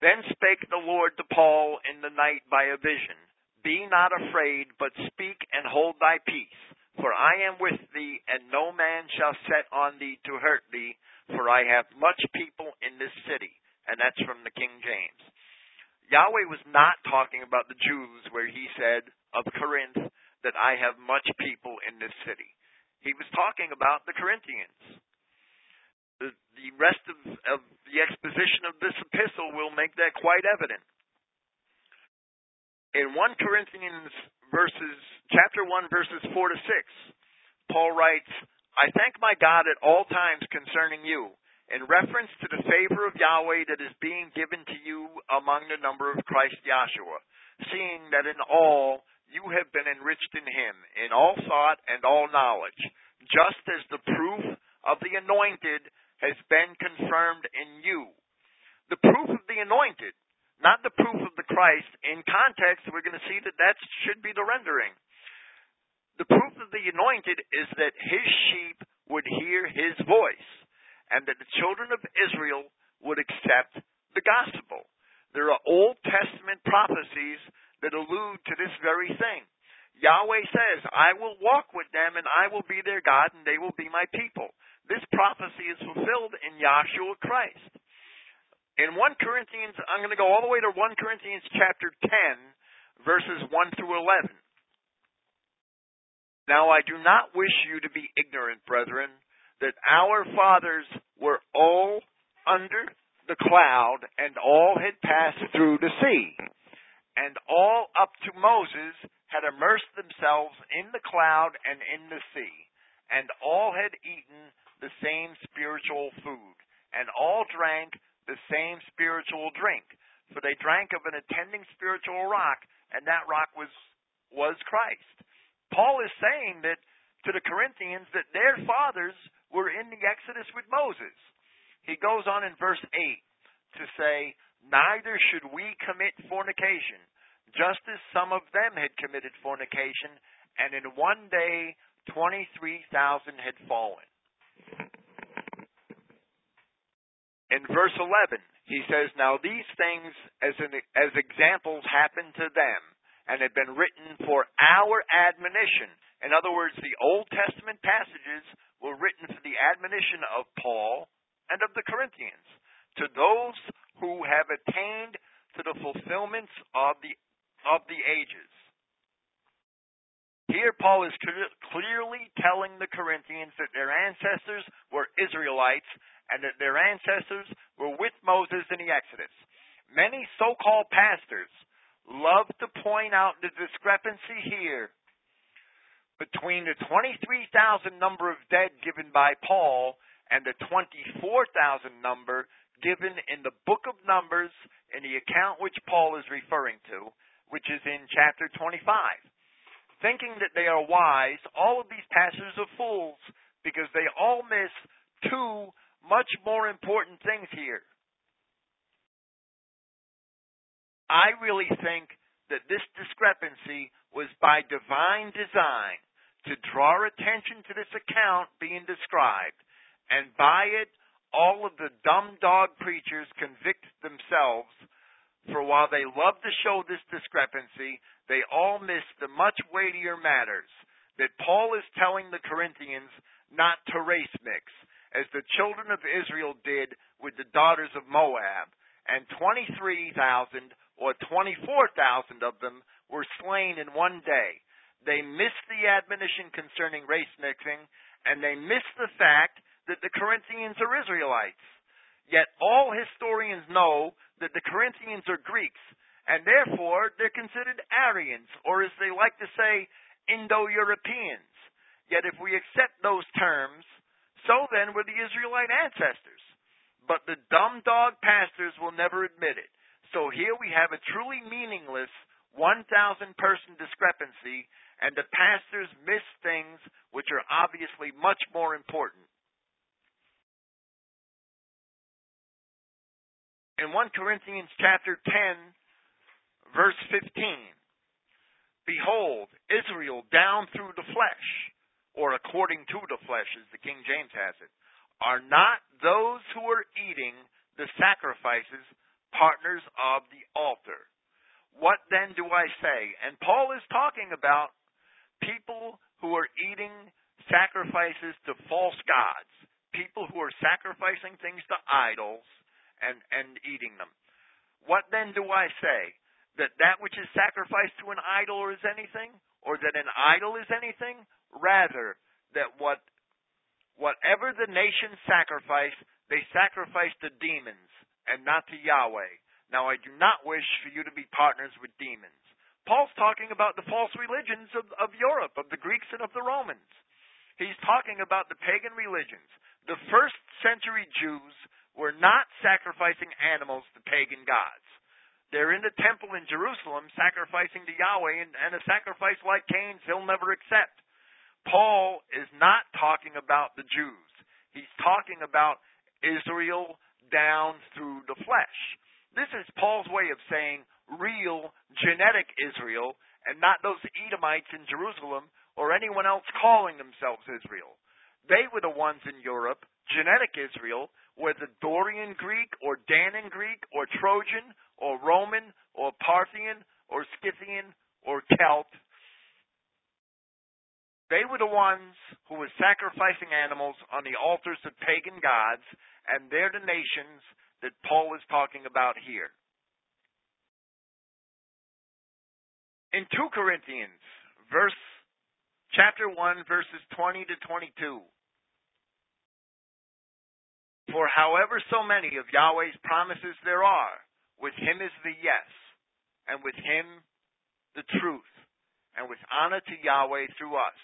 Then spake the Lord to Paul in the night by a vision Be not afraid, but speak and hold thy peace. For I am with thee, and no man shall set on thee to hurt thee, for I have much people in this city. And that's from the King James. Yahweh was not talking about the Jews where he said of Corinth that I have much people in this city. He was talking about the Corinthians the, the rest of, of the exposition of this epistle will make that quite evident. In 1 Corinthians verses chapter 1 verses 4 to 6, Paul writes, I thank my God at all times concerning you, in reference to the favor of Yahweh that is being given to you among the number of Christ Yahshua, seeing that in all you have been enriched in him, in all thought and all knowledge, just as the proof of the anointed has been confirmed in you. The proof of the anointed, not the proof of the Christ. In context, we're going to see that that should be the rendering. The proof of the anointed is that his sheep would hear his voice, and that the children of Israel would accept the gospel. There are Old Testament prophecies that allude to this very thing. Yahweh says, I will walk with them and I will be their God and they will be my people. This prophecy is fulfilled in Yahshua Christ. In 1 Corinthians, I'm going to go all the way to 1 Corinthians chapter 10, verses 1 through 11. Now I do not wish you to be ignorant, brethren, that our fathers were all under the cloud, and all had passed through the sea, and all up to Moses had immersed themselves in the cloud and in the sea, and all had eaten the same spiritual food, and all drank the same spiritual drink. For they drank of an attending spiritual rock, and that rock was was Christ. Paul is saying that to the Corinthians that their fathers were in the Exodus with Moses. He goes on in verse 8 to say, Neither should we commit fornication, just as some of them had committed fornication, and in one day 23,000 had fallen. In verse 11, he says, Now these things as, an, as examples happened to them and have been written for our admonition. In other words, the Old Testament passages were written for the admonition of Paul and of the Corinthians, to those who have attained to the fulfillments of the of the ages. Here, Paul is clearly telling the Corinthians that their ancestors were Israelites and that their ancestors were with Moses in the Exodus. Many so called pastors love to point out the discrepancy here between the 23,000 number of dead given by Paul and the 24,000 number given in the book of Numbers in the account which Paul is referring to, which is in chapter 25 thinking that they are wise, all of these pastors are fools because they all miss two much more important things here. I really think that this discrepancy was by divine design to draw attention to this account being described, and by it, all of the dumb dog preachers convict themselves for while they love to show this discrepancy, they all miss the much weightier matters that Paul is telling the Corinthians not to race mix, as the children of Israel did with the daughters of Moab, and 23,000 or 24,000 of them were slain in one day. They missed the admonition concerning race mixing, and they missed the fact that the Corinthians are Israelites. Yet all historians know that the Corinthians are Greeks, and therefore they're considered Aryans, or as they like to say, Indo-Europeans. Yet if we accept those terms, so then were the Israelite ancestors. But the dumb dog pastors will never admit it. So here we have a truly meaningless 1,000 person discrepancy, and the pastors miss things which are obviously much more important. In 1 Corinthians chapter 10, verse 15. Behold, Israel down through the flesh, or according to the flesh, as the King James has it, are not those who are eating the sacrifices partners of the altar. What then do I say? And Paul is talking about people who are eating sacrifices to false gods, people who are sacrificing things to idols and, and eating them. What then do I say? That that which is sacrificed to an idol is anything? Or that an idol is anything? Rather, that what whatever the nations sacrifice, they sacrifice to demons and not to Yahweh. Now I do not wish for you to be partners with demons. Paul's talking about the false religions of, of Europe, of the Greeks and of the Romans. He's talking about the pagan religions. The first century Jews were not sacrificing animals to pagan gods. They're in the temple in Jerusalem sacrificing to Yahweh, and, and a sacrifice like Cain's he'll never accept. Paul is not talking about the Jews. He's talking about Israel down through the flesh. This is Paul's way of saying real genetic Israel and not those Edomites in Jerusalem or anyone else calling themselves Israel. They were the ones in Europe, genetic Israel, whether Dorian Greek or Danaan Greek or Trojan or Roman or Parthian or Scythian or Celt. They were the ones who were sacrificing animals on the altars of pagan gods, and they're the nations that Paul is talking about here. In 2 Corinthians, verse chapter 1 verses 20 to 22, for however so many of Yahweh's promises there are, with him is the yes, and with him the truth, and with honor to Yahweh through us.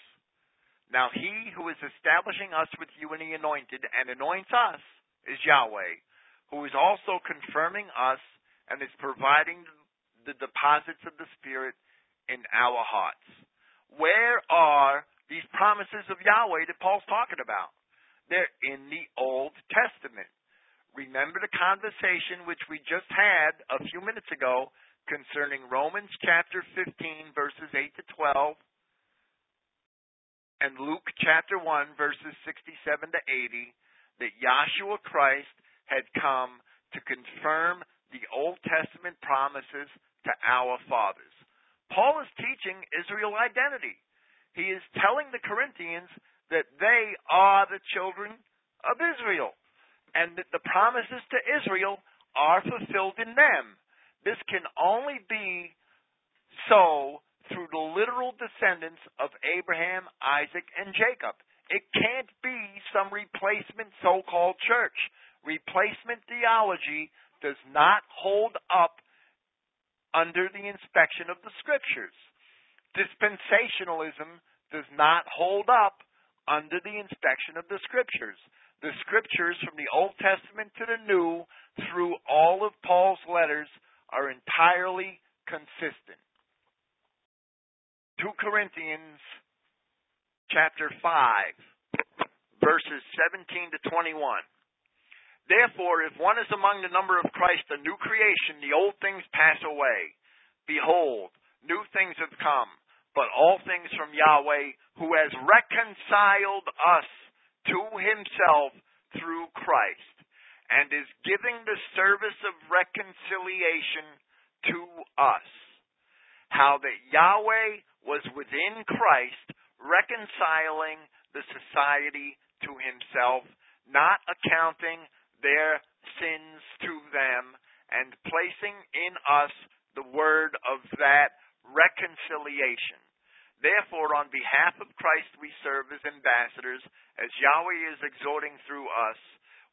Now he who is establishing us with you in the anointed and anoints us is Yahweh, who is also confirming us and is providing the deposits of the Spirit in our hearts. Where are these promises of Yahweh that Paul's talking about? They're in the Old Testament. Remember the conversation which we just had a few minutes ago concerning Romans chapter 15, verses 8 to 12, and Luke chapter 1, verses 67 to 80, that Yahshua Christ had come to confirm the Old Testament promises to our fathers. Paul is teaching Israel identity. He is telling the Corinthians that they are the children of Israel and that the promises to Israel are fulfilled in them. This can only be so through the literal descendants of Abraham, Isaac, and Jacob. It can't be some replacement so called church. Replacement theology does not hold up under the inspection of the scriptures. Dispensationalism does not hold up under the inspection of the scriptures. The scriptures from the Old Testament to the New, through all of Paul's letters, are entirely consistent. 2 Corinthians chapter 5 verses 17 to 21. Therefore, if one is among the number of Christ, a new creation, the old things pass away. Behold, new things have come, but all things from Yahweh, who has reconciled us to himself through Christ, and is giving the service of reconciliation to us. How that Yahweh was within Christ, reconciling the society to himself, not accounting their sins to them and placing in us the word of that reconciliation. Therefore, on behalf of Christ, we serve as ambassadors, as Yahweh is exhorting through us.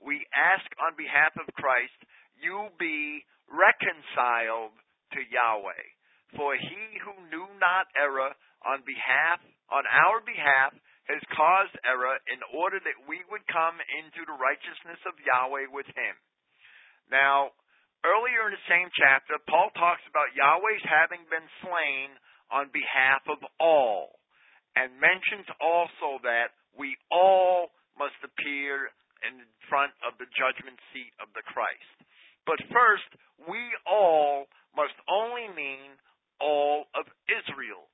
We ask on behalf of Christ, you be reconciled to Yahweh. For he who knew not error on behalf, on our behalf, has caused error in order that we would come into the righteousness of Yahweh with him. Now, earlier in the same chapter, Paul talks about Yahweh's having been slain on behalf of all, and mentions also that we all must appear in front of the judgment seat of the Christ. But first, we all must only mean all of Israel,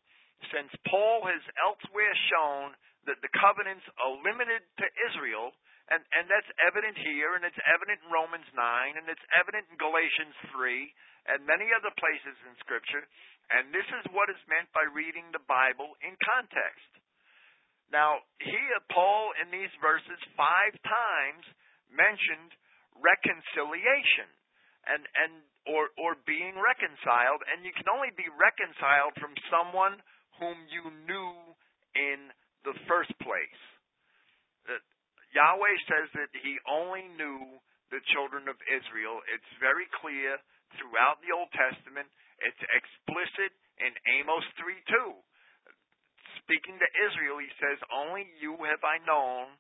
since Paul has elsewhere shown that the covenants are limited to Israel, and, and that's evident here, and it's evident in Romans 9, and it's evident in Galatians 3, and many other places in Scripture, and this is what is meant by reading the Bible in context. Now, he, Paul, in these verses, five times mentioned reconciliation and and or or being reconciled and you can only be reconciled from someone whom you knew in the first place. That Yahweh says that he only knew the children of Israel. It's very clear throughout the Old Testament. It's explicit in Amos 3 2. Speaking to Israel, he says, Only you have I known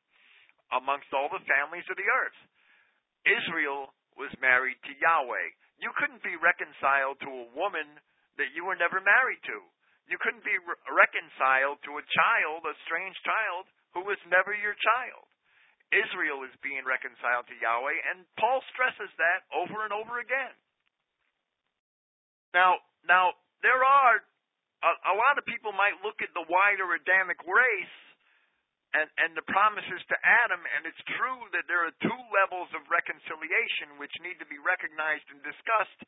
amongst all the families of the earth. Israel was married to Yahweh. You couldn't be reconciled to a woman that you were never married to. You couldn't be re- reconciled to a child, a strange child, who was never your child. Israel is being reconciled to Yahweh, and Paul stresses that over and over again. Now, now there are a, a lot of people might look at the wider Adamic race and, and the promises to Adam, and it's true that there are two levels of reconciliation which need to be recognized and discussed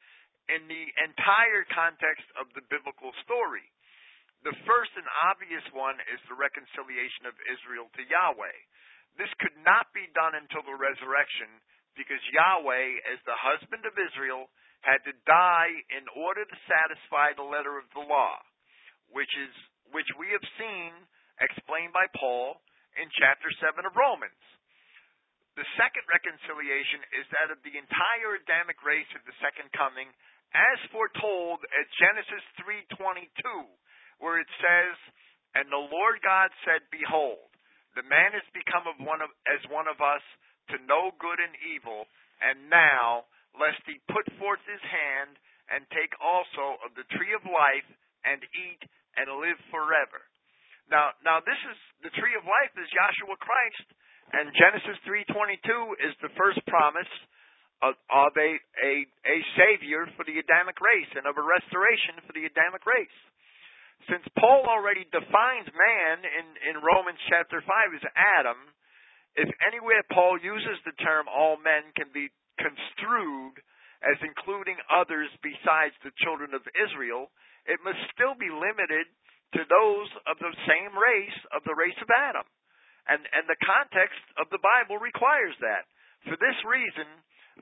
in the entire context of the biblical story. The first and obvious one is the reconciliation of Israel to Yahweh. This could not be done until the resurrection because Yahweh, as the husband of Israel, had to die in order to satisfy the letter of the law, which is which we have seen explained by Paul in chapter 7 of Romans. The second reconciliation is that of the entire Adamic race at the second coming, as foretold at Genesis 3:22 where it says, "And the Lord God said, Behold, the man has become of one of, as one of us to know good and evil, and now lest he put forth his hand and take also of the tree of life and eat and live forever." Now, now this is the tree of life is Yahshua Christ, and Genesis 3:22 is the first promise of, of a, a a savior for the Adamic race and of a restoration for the Adamic race since Paul already defines man in, in Romans chapter 5 as Adam, if anywhere Paul uses the term all men can be construed as including others besides the children of Israel, it must still be limited to those of the same race, of the race of Adam. And, and the context of the Bible requires that. For this reason,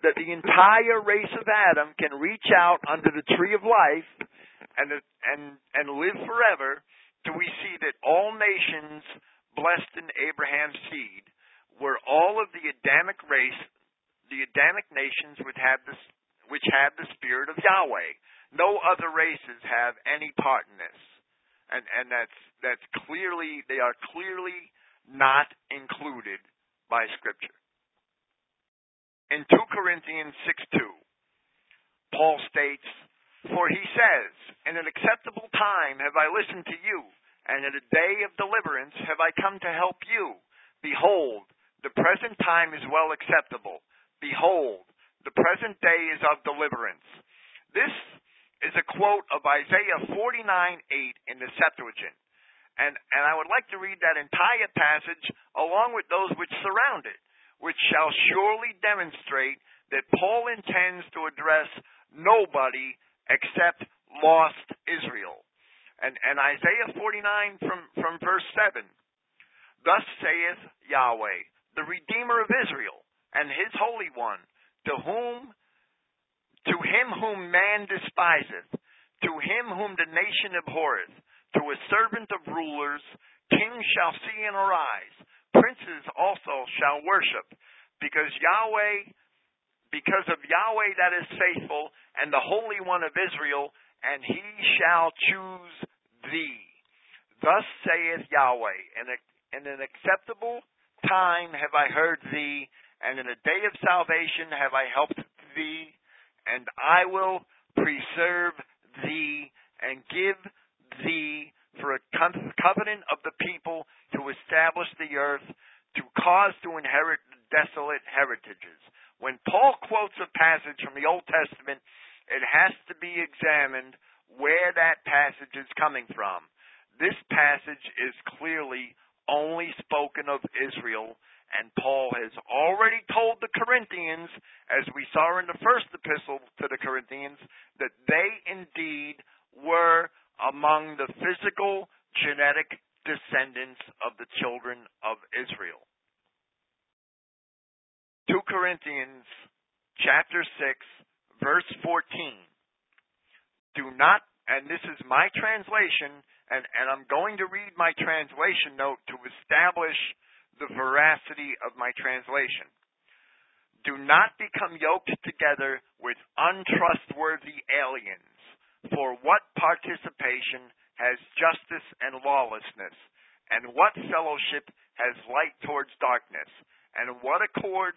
that the entire race of Adam can reach out under the tree of life and and and live forever, do we see that all nations blessed in Abraham's seed were all of the Adamic race, the Adamic nations would have this which have the spirit of Yahweh. No other races have any part in this. And and that's that's clearly they are clearly not included by scripture in 2 Corinthians 6 2, Paul states, For he says, In an acceptable time have I listened to you, and in a day of deliverance have I come to help you. Behold, the present time is well acceptable. Behold, the present day is of deliverance. This is a quote of Isaiah 49 8 in the Septuagint. And, and I would like to read that entire passage along with those which surround it which shall surely demonstrate that Paul intends to address nobody except lost Israel. And, and Isaiah 49 from, from verse 7 Thus saith Yahweh, the Redeemer of Israel, and his Holy One, to whom to him whom man despiseth, to him whom the nation abhorreth, to a servant of rulers, kings shall see and arise, princes also shall worship, because Yahweh, because of Yahweh that is faithful, and the Holy One of Israel, and he shall choose thee. Thus saith Yahweh, in, a, in an acceptable time have I heard thee, and in a day of salvation have I helped thee, and I will preserve thee, and give thee for a covenant of the people to establish the earth, to cause to inherit desolate heritages. When Paul quotes a passage from the Old Testament, it has to be examined where that passage is coming from. This passage is clearly only spoken of Israel, and Paul has already told the Corinthians, as we saw in the first epistle to the Corinthians, that they indeed were among the physical genetic descendants of the children of Israel. 2 Corinthians chapter 6 verse 14. Do not and this is my translation and, and I'm going to read my translation note to establish the veracity of my translation. Do not become yoked together with untrustworthy aliens, for what participation has justice and lawlessness, and what fellowship has light towards darkness, and what accord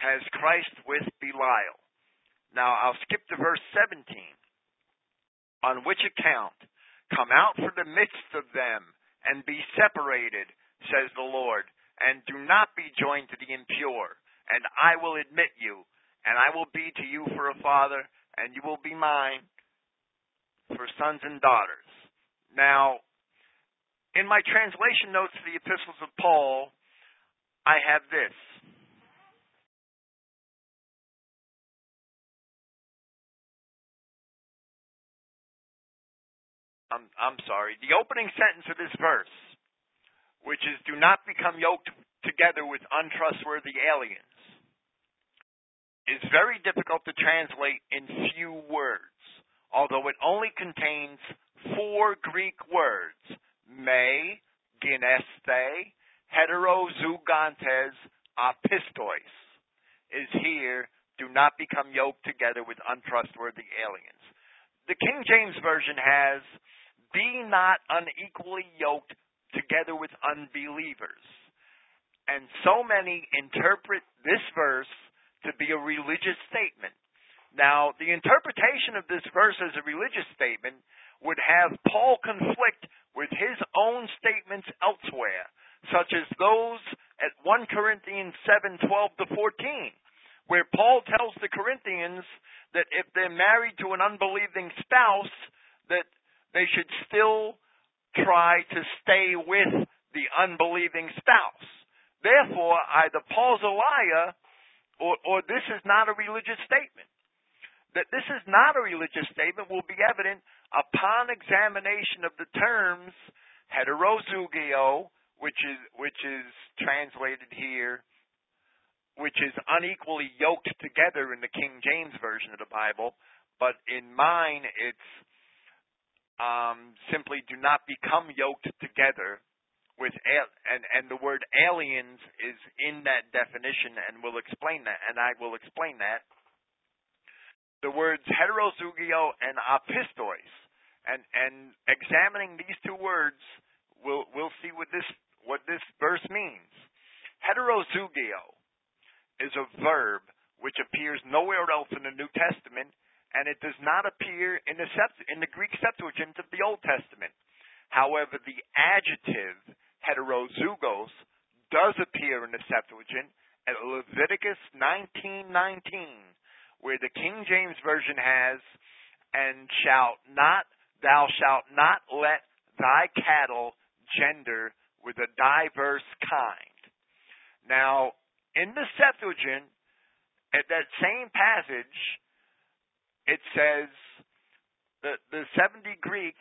has Christ with Belial? Now I'll skip to verse 17. On which account, come out from the midst of them, and be separated, says the Lord, and do not be joined to the impure, and I will admit you, and I will be to you for a father, and you will be mine, for sons and daughters. Now, in my translation notes to the epistles of Paul, I have this. I'm, I'm sorry. The opening sentence of this verse, which is, do not become yoked together with untrustworthy aliens, is very difficult to translate in few words although it only contains four Greek words, me, gineste, heterozugantes, apistois, is here, do not become yoked together with untrustworthy aliens. The King James Version has, be not unequally yoked together with unbelievers. And so many interpret this verse to be a religious statement. Now, the interpretation of this verse as a religious statement would have Paul conflict with his own statements elsewhere, such as those at 1 Corinthians 7 12 to 14, where Paul tells the Corinthians that if they're married to an unbelieving spouse, that they should still try to stay with the unbelieving spouse. Therefore, either Paul's a liar or, or this is not a religious statement that this is not a religious statement will be evident upon examination of the terms heterozugio, which is which is translated here which is unequally yoked together in the King James version of the Bible, but in mine it's um, simply do not become yoked together with and and the word aliens is in that definition, and we'll explain that, and I will explain that. The words heterozugio and apistois, and and examining these two words, we'll we'll see what this what this verse means. Heterozugio is a verb which appears nowhere else in the New Testament, and it does not appear in the Sept- in the Greek Septuagint of the Old Testament. However, the adjective heterozygos does appear in the Septuagint at Leviticus 19:19, where the King James version has, "And shalt not thou shalt not let thy cattle gender with a diverse kind." Now, in the Septuagint, at that same passage, it says the the 70 Greek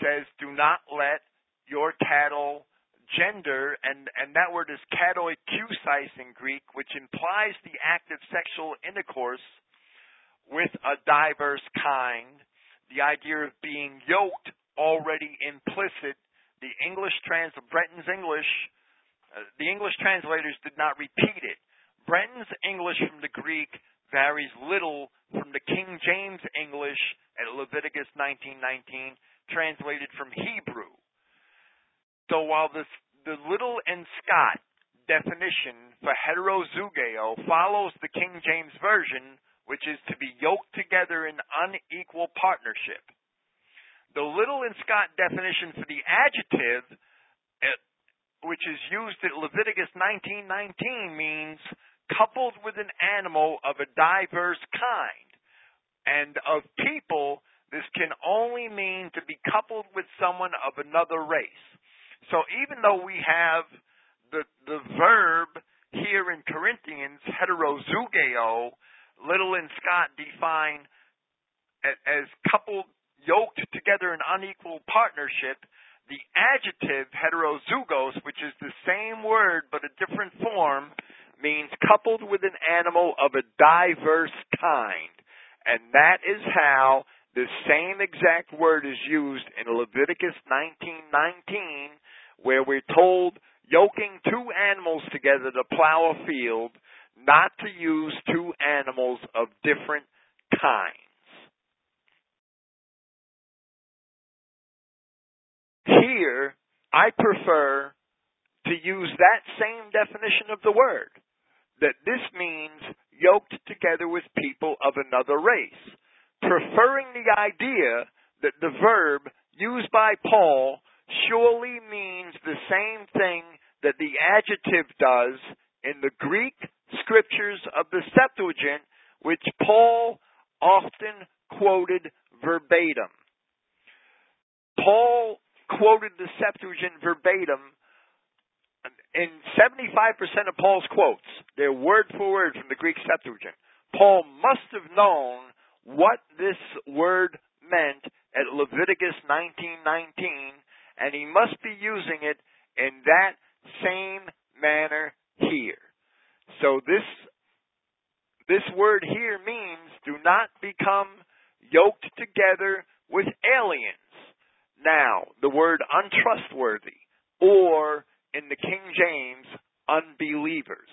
says, "Do not let your cattle gender, and, and that word is katoikusis in Greek, which implies the act of sexual intercourse with a diverse kind. The idea of being yoked already implicit. The English trans Brenton's English, uh, the English translators did not repeat it. Brenton's English from the Greek varies little from the King James English at Leviticus 19:19, translated from Hebrew. So while this, the Liddell and Scott definition for heterozugeo follows the King James Version, which is to be yoked together in unequal partnership. The Liddell and Scott definition for the adjective, eh, which is used at Leviticus 19:19, means coupled with an animal of a diverse kind, and of people, this can only mean to be coupled with someone of another race. So even though we have the the verb here in Corinthians, heterozugeo, Liddell and Scott define as coupled, yoked together in unequal partnership. The adjective heterozugos, which is the same word but a different form, means coupled with an animal of a diverse kind. And that is how the same exact word is used in Leviticus 19:19 where we're told yoking two animals together to plow a field, not to use two animals of different kinds. Here, I prefer to use that same definition of the word, that this means yoked together with people of another race, preferring the idea that the verb used by Paul surely means the same thing that the adjective does in the Greek scriptures of the Septuagint, which Paul often quoted verbatim. Paul quoted the Septuagint verbatim in 75% of Paul's quotes. They're word for word from the Greek Septuagint. Paul must have known what this word meant at Leviticus 19:19 and he must be using it in that same manner here. So this this word here means do not become yoked together with aliens. Now, the word untrustworthy, or in the King James, unbelievers.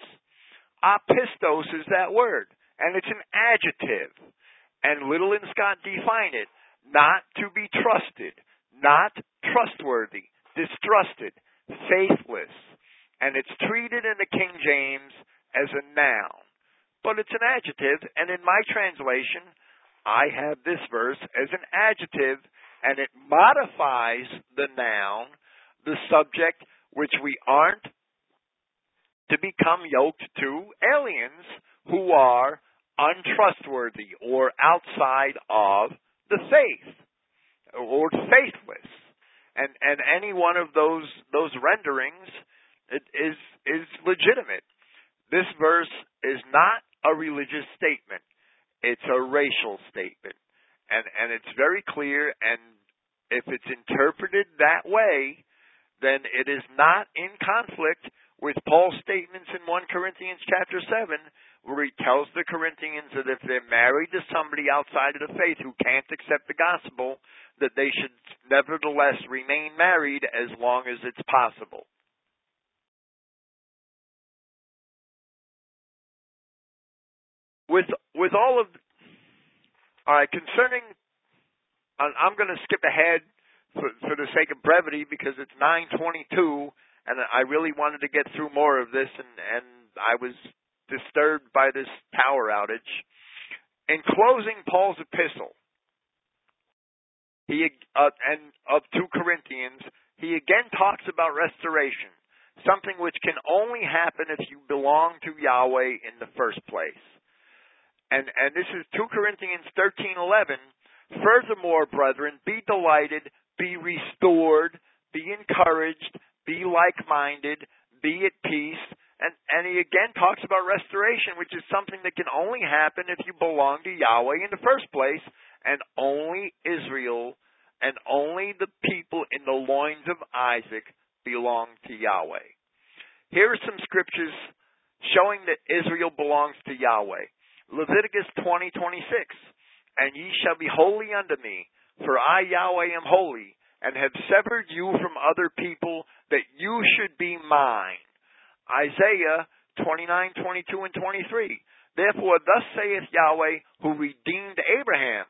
Apistos is that word, and it's an adjective. And Liddell and Scott define it not to be trusted, not trustworthy, distrusted, faithless, and it's treated in the King James as a noun. But it's an adjective, and in my translation, I have this verse as an adjective, and it modifies the noun, the subject, which we aren't to become yoked to aliens who are untrustworthy or outside of the faith or faithless, and and any one of those those renderings is is legitimate. This verse is not a religious statement; it's a racial statement, and and it's very clear. And if it's interpreted that way, then it is not in conflict with Paul's statements in 1 Corinthians chapter 7, where he tells the Corinthians that if they're married to somebody outside of the faith who can't accept the gospel, that they should nevertheless remain married as long as it's possible. With with all of all right, concerning I'm going to skip ahead for, for the sake of brevity because it's 9:22 and I really wanted to get through more of this, and, and I was disturbed by this power outage. In closing Paul's epistle, he uh, and of two Corinthians, he again talks about restoration, something which can only happen if you belong to Yahweh in the first place. And and this is 2 Corinthians 13:11. Furthermore, brethren, be delighted, be restored, be encouraged, be like minded, be at peace. And, and he again talks about restoration, which is something that can only happen if you belong to Yahweh in the first place, and only Israel and only the people in the loins of Isaac belong to Yahweh. Here are some scriptures showing that Israel belongs to Yahweh. Leviticus 20:26, and ye shall be holy unto me, for I Yahweh am holy, and have severed you from other people that you should be mine. Isaiah 29, 22, and 23. Therefore, thus saith Yahweh, who redeemed Abraham,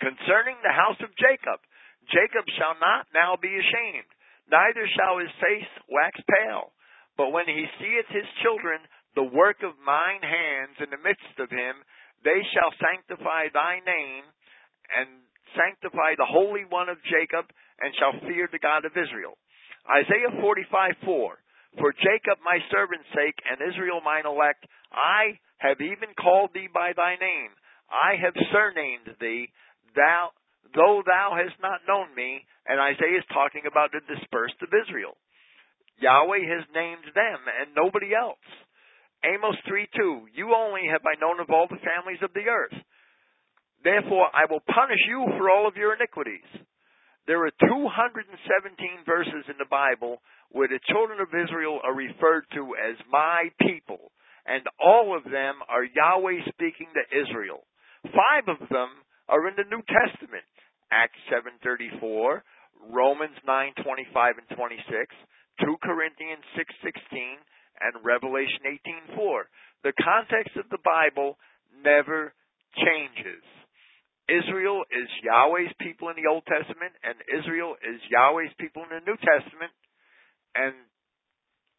concerning the house of Jacob, Jacob shall not now be ashamed, neither shall his face wax pale. But when he seeth his children, the work of mine hands in the midst of him, they shall sanctify thy name, and sanctify the Holy One of Jacob, and shall fear the God of Israel. Isaiah 45, 4. For Jacob my servant's sake, and Israel mine elect, I have even called thee by thy name. I have surnamed thee, thou, though thou hast not known me. And Isaiah is talking about the dispersed of Israel. Yahweh has named them and nobody else. Amos 3 2. You only have I known of all the families of the earth. Therefore I will punish you for all of your iniquities. There are 217 verses in the Bible where the children of Israel are referred to as my people, and all of them are Yahweh speaking to Israel. Five of them are in the New Testament. Acts 7:34, Romans 9:25 and 26, 2 Corinthians 6:16, and Revelation 18:4. The context of the Bible never changes. Israel is Yahweh's people in the Old Testament, and Israel is Yahweh's people in the New Testament. And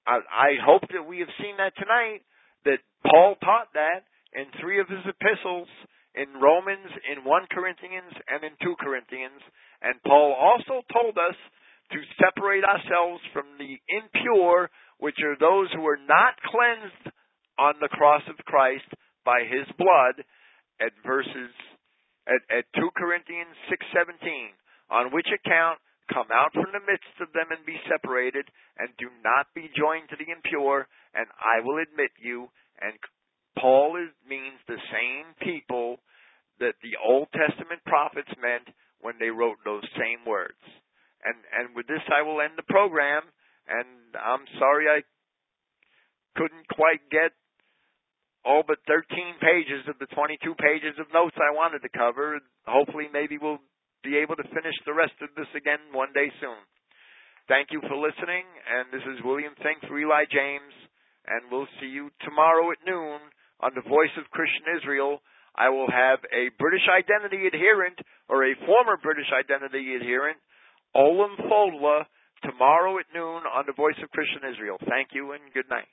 I, I hope that we have seen that tonight, that Paul taught that in three of his epistles, in Romans, in 1 Corinthians, and in 2 Corinthians. And Paul also told us to separate ourselves from the impure, which are those who are not cleansed on the cross of Christ by his blood, at verses at, at 2 Corinthians 6:17, on which account come out from the midst of them and be separated, and do not be joined to the impure, and I will admit you. And Paul is, means the same people that the Old Testament prophets meant when they wrote those same words. And and with this I will end the program. And I'm sorry I couldn't quite get all but 13 pages of the 22 pages of notes I wanted to cover. Hopefully, maybe we'll be able to finish the rest of this again one day soon. Thank you for listening, and this is William Finck for Eli James, and we'll see you tomorrow at noon on the Voice of Christian Israel. I will have a British identity adherent or a former British identity adherent, Olam Fodla, tomorrow at noon on the Voice of Christian Israel. Thank you and good night.